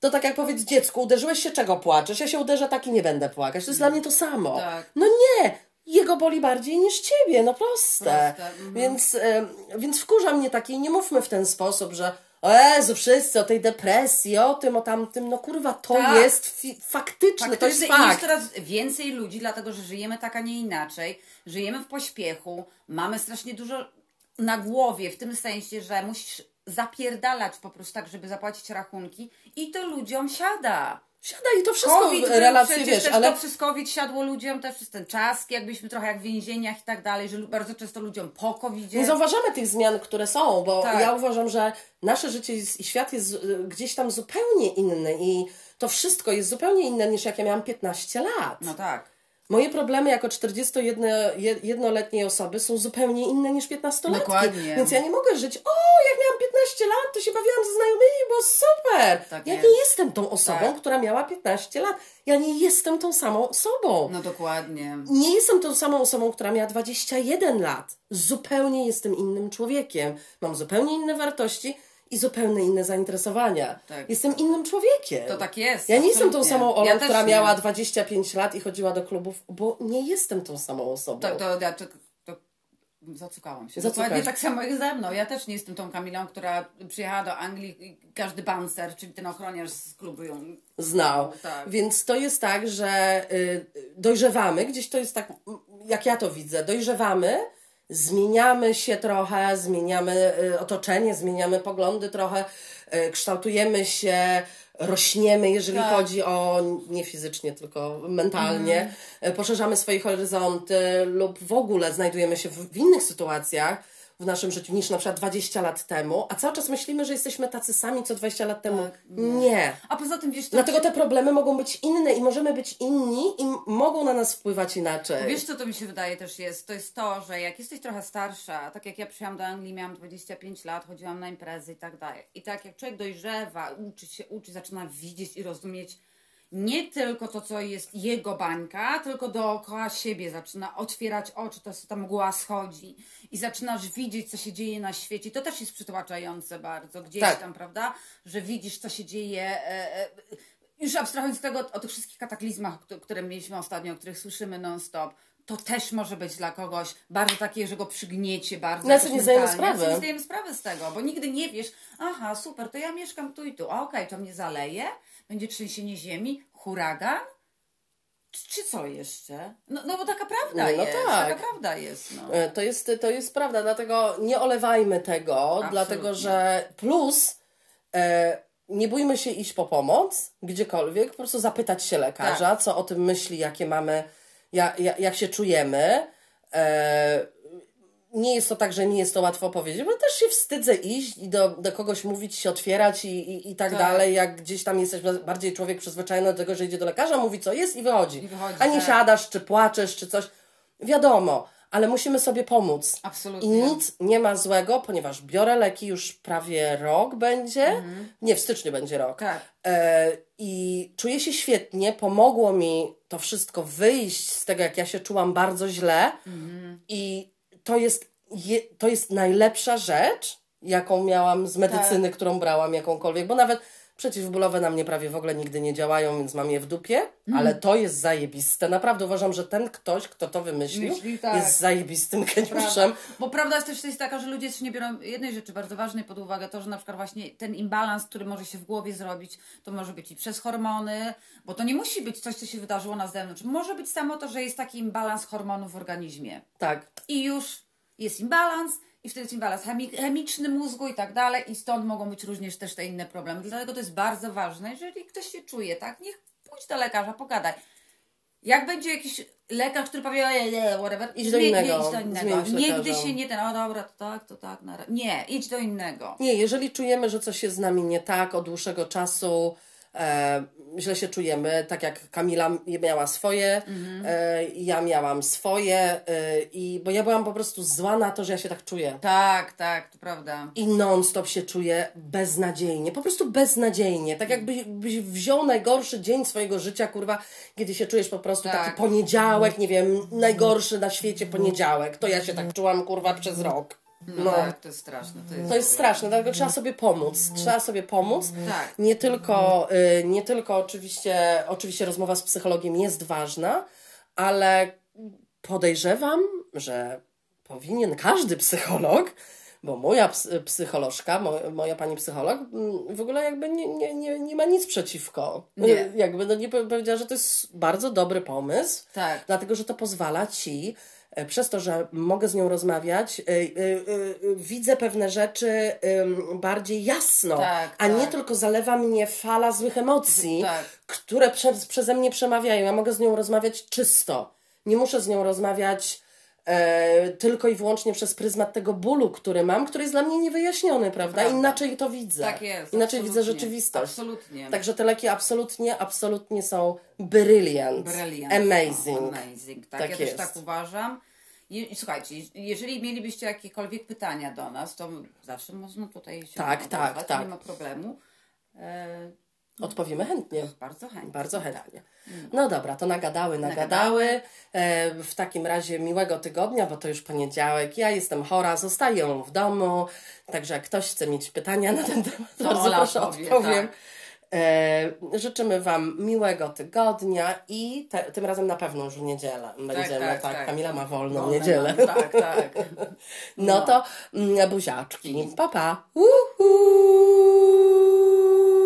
To tak jak powiedzieć dziecku, uderzyłeś się, czego płaczesz? Ja się uderzę tak i nie będę płakać. To jest dla mnie to samo. Tak. No nie, jego boli bardziej niż ciebie, no proste. Proste, mhm. Więc, em, więc wkurza mnie takie, nie mówmy w ten sposób, że o Jezu, wszyscy o tej depresji, o tym, o tamtym, no kurwa, to Tak. jest fi- faktyczne, to jest i jest fakt. coraz więcej ludzi, dlatego że żyjemy tak, a nie inaczej. Żyjemy w pośpiechu, mamy strasznie dużo na głowie, w tym sensie, że musisz zapierdalać po prostu tak, żeby zapłacić rachunki i to ludziom siada. Siadaj i to wszystko COVID był relacje, wiesz, też ale to przez COVID siadło ludziom też przez ten czas, jakbyśmy trochę jak w więzieniach i tak dalej, że bardzo często ludziom po covid nie zauważamy tych zmian, które są, bo Tak. ja uważam, że nasze życie i świat jest y, gdzieś tam zupełnie inny i to wszystko jest zupełnie inne niż jak ja miałam 15 lat. No tak. Moje problemy jako 41-letniej osoby są zupełnie inne niż 15-latki. Dokładnie. Więc ja nie mogę żyć, o, jak miałam 15 lat, to się bawiłam ze znajomymi, bo super. Tak ja jest. nie jestem tą osobą, Tak. która miała 15 lat. Ja nie jestem tą samą osobą. No dokładnie. Nie jestem tą samą osobą, która miała 21 lat. Zupełnie jestem innym człowiekiem. Mam zupełnie inne wartości i zupełnie inne zainteresowania. Tak. Jestem innym człowiekiem. To tak jest, Ja nie jestem tą samą Olą, Ja która nie. miała 25 lat i chodziła do klubów, bo nie jestem tą samą osobą. To, to, ja to, to zacukałam się. Dokładnie tak samo jak ze mną. Ja też nie jestem tą Kamilą, która przyjechała do Anglii i każdy bouncer, czyli ten ochroniarz z klubu ją znał. Tak. Więc to jest tak, że y, dojrzewamy, gdzieś to jest tak, jak ja to widzę, dojrzewamy, zmieniamy się trochę, zmieniamy y, otoczenie, zmieniamy poglądy trochę, y, kształtujemy się, rośniemy, jeżeli Tak. chodzi o nie fizycznie, tylko mentalnie, Mhm. y, poszerzamy swoje horyzonty lub w ogóle znajdujemy się w, w innych sytuacjach w naszym życiu niż na przykład 20 lat temu, a cały czas myślimy, że jesteśmy tacy sami co 20 lat temu. Tak, nie. A poza tym, wiesz, to Dlatego te problemy mogą być inne i możemy być inni i mogą na nas wpływać inaczej. Wiesz, co to mi się wydaje też jest? To jest to, że jak jesteś trochę starsza, tak jak ja przyjechałam do Anglii, miałam 25 lat, chodziłam na imprezy i tak dalej. I tak jak człowiek dojrzewa, uczy się, uczy, zaczyna widzieć i rozumieć nie tylko to, co jest jego bańka, tylko dookoła siebie zaczyna otwierać oczy, to ta mgła schodzi i zaczynasz widzieć, co się dzieje na świecie. To też jest przytłaczające bardzo, gdzieś Tak. tam, prawda? Że widzisz, co się dzieje. E, e, już abstrahując od tego, o tych wszystkich kataklizmach, któ- które mieliśmy ostatnio, o których słyszymy non-stop, to też może być dla kogoś bardzo takie, że go przygniecie bardzo. No, ja jakoś sobie nie zdajemy sprawy. nie zdajemy sprawy z tego, bo nigdy nie wiesz, aha, super, to ja mieszkam tu i tu, a okej, to mnie zaleje, będzie trzęsienie ziemi, huragan, czy, czy co jeszcze? No, no bo taka prawda No, no jest, tak. taka prawda jest, no. E, To jest, to jest prawda, dlatego nie olewajmy tego, dlatego że plus e, nie bójmy się iść po pomoc gdziekolwiek, po prostu zapytać się lekarza, Tak. co o tym myśli, jakie mamy, ja, ja, jak się czujemy. E, nie jest to tak, że nie jest to łatwo powiedzieć, bo też się wstydzę iść i do, do kogoś mówić, się otwierać i, i, i tak, Tak. dalej, jak gdzieś tam jesteś bardziej człowiek przyzwyczajony do tego, że idzie do lekarza, mówi co jest i wychodzi. I wychodzi, A nie tak. siadasz, czy płaczesz, czy coś. Wiadomo, ale musimy sobie pomóc. Absolutnie. I nic nie ma złego, ponieważ biorę leki już prawie rok będzie. Nie, w styczniu będzie rok. Tak. E, I czuję się świetnie. Pomogło mi to wszystko wyjść z tego, jak ja się czułam bardzo źle. I to jest, je, to jest najlepsza rzecz, jaką miałam z medycyny, Tak. którą brałam, jakąkolwiek. Bo nawet przeciwbólowe na mnie prawie w ogóle nigdy nie działają, więc mam je w dupie. Ale to jest zajebiste. Naprawdę uważam, że ten ktoś, kto to wymyślił, Myśli, tak. jest zajebistym geniuszem. Bo prawda jest też jest taka, że ludzie też nie biorą jednej rzeczy bardzo ważnej pod uwagę, to, że na przykład właśnie ten imbalans, który może się w głowie zrobić, to może być i przez hormony, bo to nie musi być coś, co się wydarzyło na zewnątrz. Może być samo to, że jest taki imbalans hormonów w organizmie. Tak. I już jest imbalans, i wtedy jest imbalans chemi- chemiczny mózgu i tak dalej, i stąd mogą być również też te inne problemy. Dlatego to jest bardzo ważne, jeżeli ktoś się czuje, tak, niech pójdź do lekarza, pogadaj. Jak będzie jakiś lekarz, który powie, "Ej, ej, whatever, Idź do zmień- innego, Nie, idź do innego. Nigdy się nie ten, o dobra, to tak, to tak. Na... ra-". Nie, idź do innego. Nie, jeżeli czujemy, że coś jest z nami nie tak od dłuższego czasu, e, źle się czujemy, tak jak Kamila miała swoje, e, ja miałam swoje, e, i, bo ja byłam po prostu zła na to, że ja się tak czuję. Tak, tak, to prawda. I non-stop się czuję beznadziejnie, po prostu beznadziejnie. Tak jakbyś byś wziął najgorszy dzień swojego życia, kurwa, kiedy się czujesz po prostu Tak. taki poniedziałek, nie wiem, najgorszy na świecie poniedziałek. To ja się tak czułam, kurwa, przez rok. No, tak, to jest straszne. To jest, To jest straszne, dlatego trzeba sobie pomóc. Trzeba sobie pomóc. Tak. Nie tylko, y, nie tylko oczywiście, oczywiście rozmowa z psychologiem jest ważna, ale podejrzewam, że powinien każdy psycholog, bo moja ps- psycholożka, mo, moja pani psycholog mm, w ogóle jakby nie, nie, nie, nie ma nic przeciwko. Nie. Y, Jakby no nie powie- powiedziała, że to jest bardzo dobry pomysł, Tak. dlatego że to pozwala ci przez to, że mogę z nią rozmawiać, y, y, widzę pewne rzeczy bardziej jasno, Tak, a nie tak. tylko zalewa mnie fala złych emocji, Tak. które przez, przeze mnie przemawiają. Ja mogę z nią rozmawiać czysto. Nie muszę z nią rozmawiać e, tylko i wyłącznie przez pryzmat tego bólu, który mam, który jest dla mnie niewyjaśniony, prawda? Prawda. Inaczej to widzę. Tak jest. Inaczej widzę rzeczywistość. Absolutnie. Także te leki absolutnie, absolutnie są brilliant. Brilliant. Amazing. O, amazing. Tak, Tak ja jest. też tak uważam. I, słuchajcie, jeżeli mielibyście jakiekolwiek pytania do nas, to zawsze można tutaj się Tak, tak, tak. Nie ma problemu. E, Odpowiemy chętnie. bardzo chętnie. Bardzo chętnie. No dobra, to nagadały, nagadały. E, w takim razie miłego tygodnia, bo to już poniedziałek. Ja jestem chora, zostaję w domu. Także jak ktoś chce mieć pytania na ten temat, To bardzo Ola proszę powie, odpowiem. tak. E, życzymy Wam miłego tygodnia i te, tym razem na pewno już w niedzielę będziemy. Tak, tak, tak. Kamila ma wolną Wolne niedzielę. mam, Tak, tak. No to mm, buziaczki. Pa, pa. Uhu.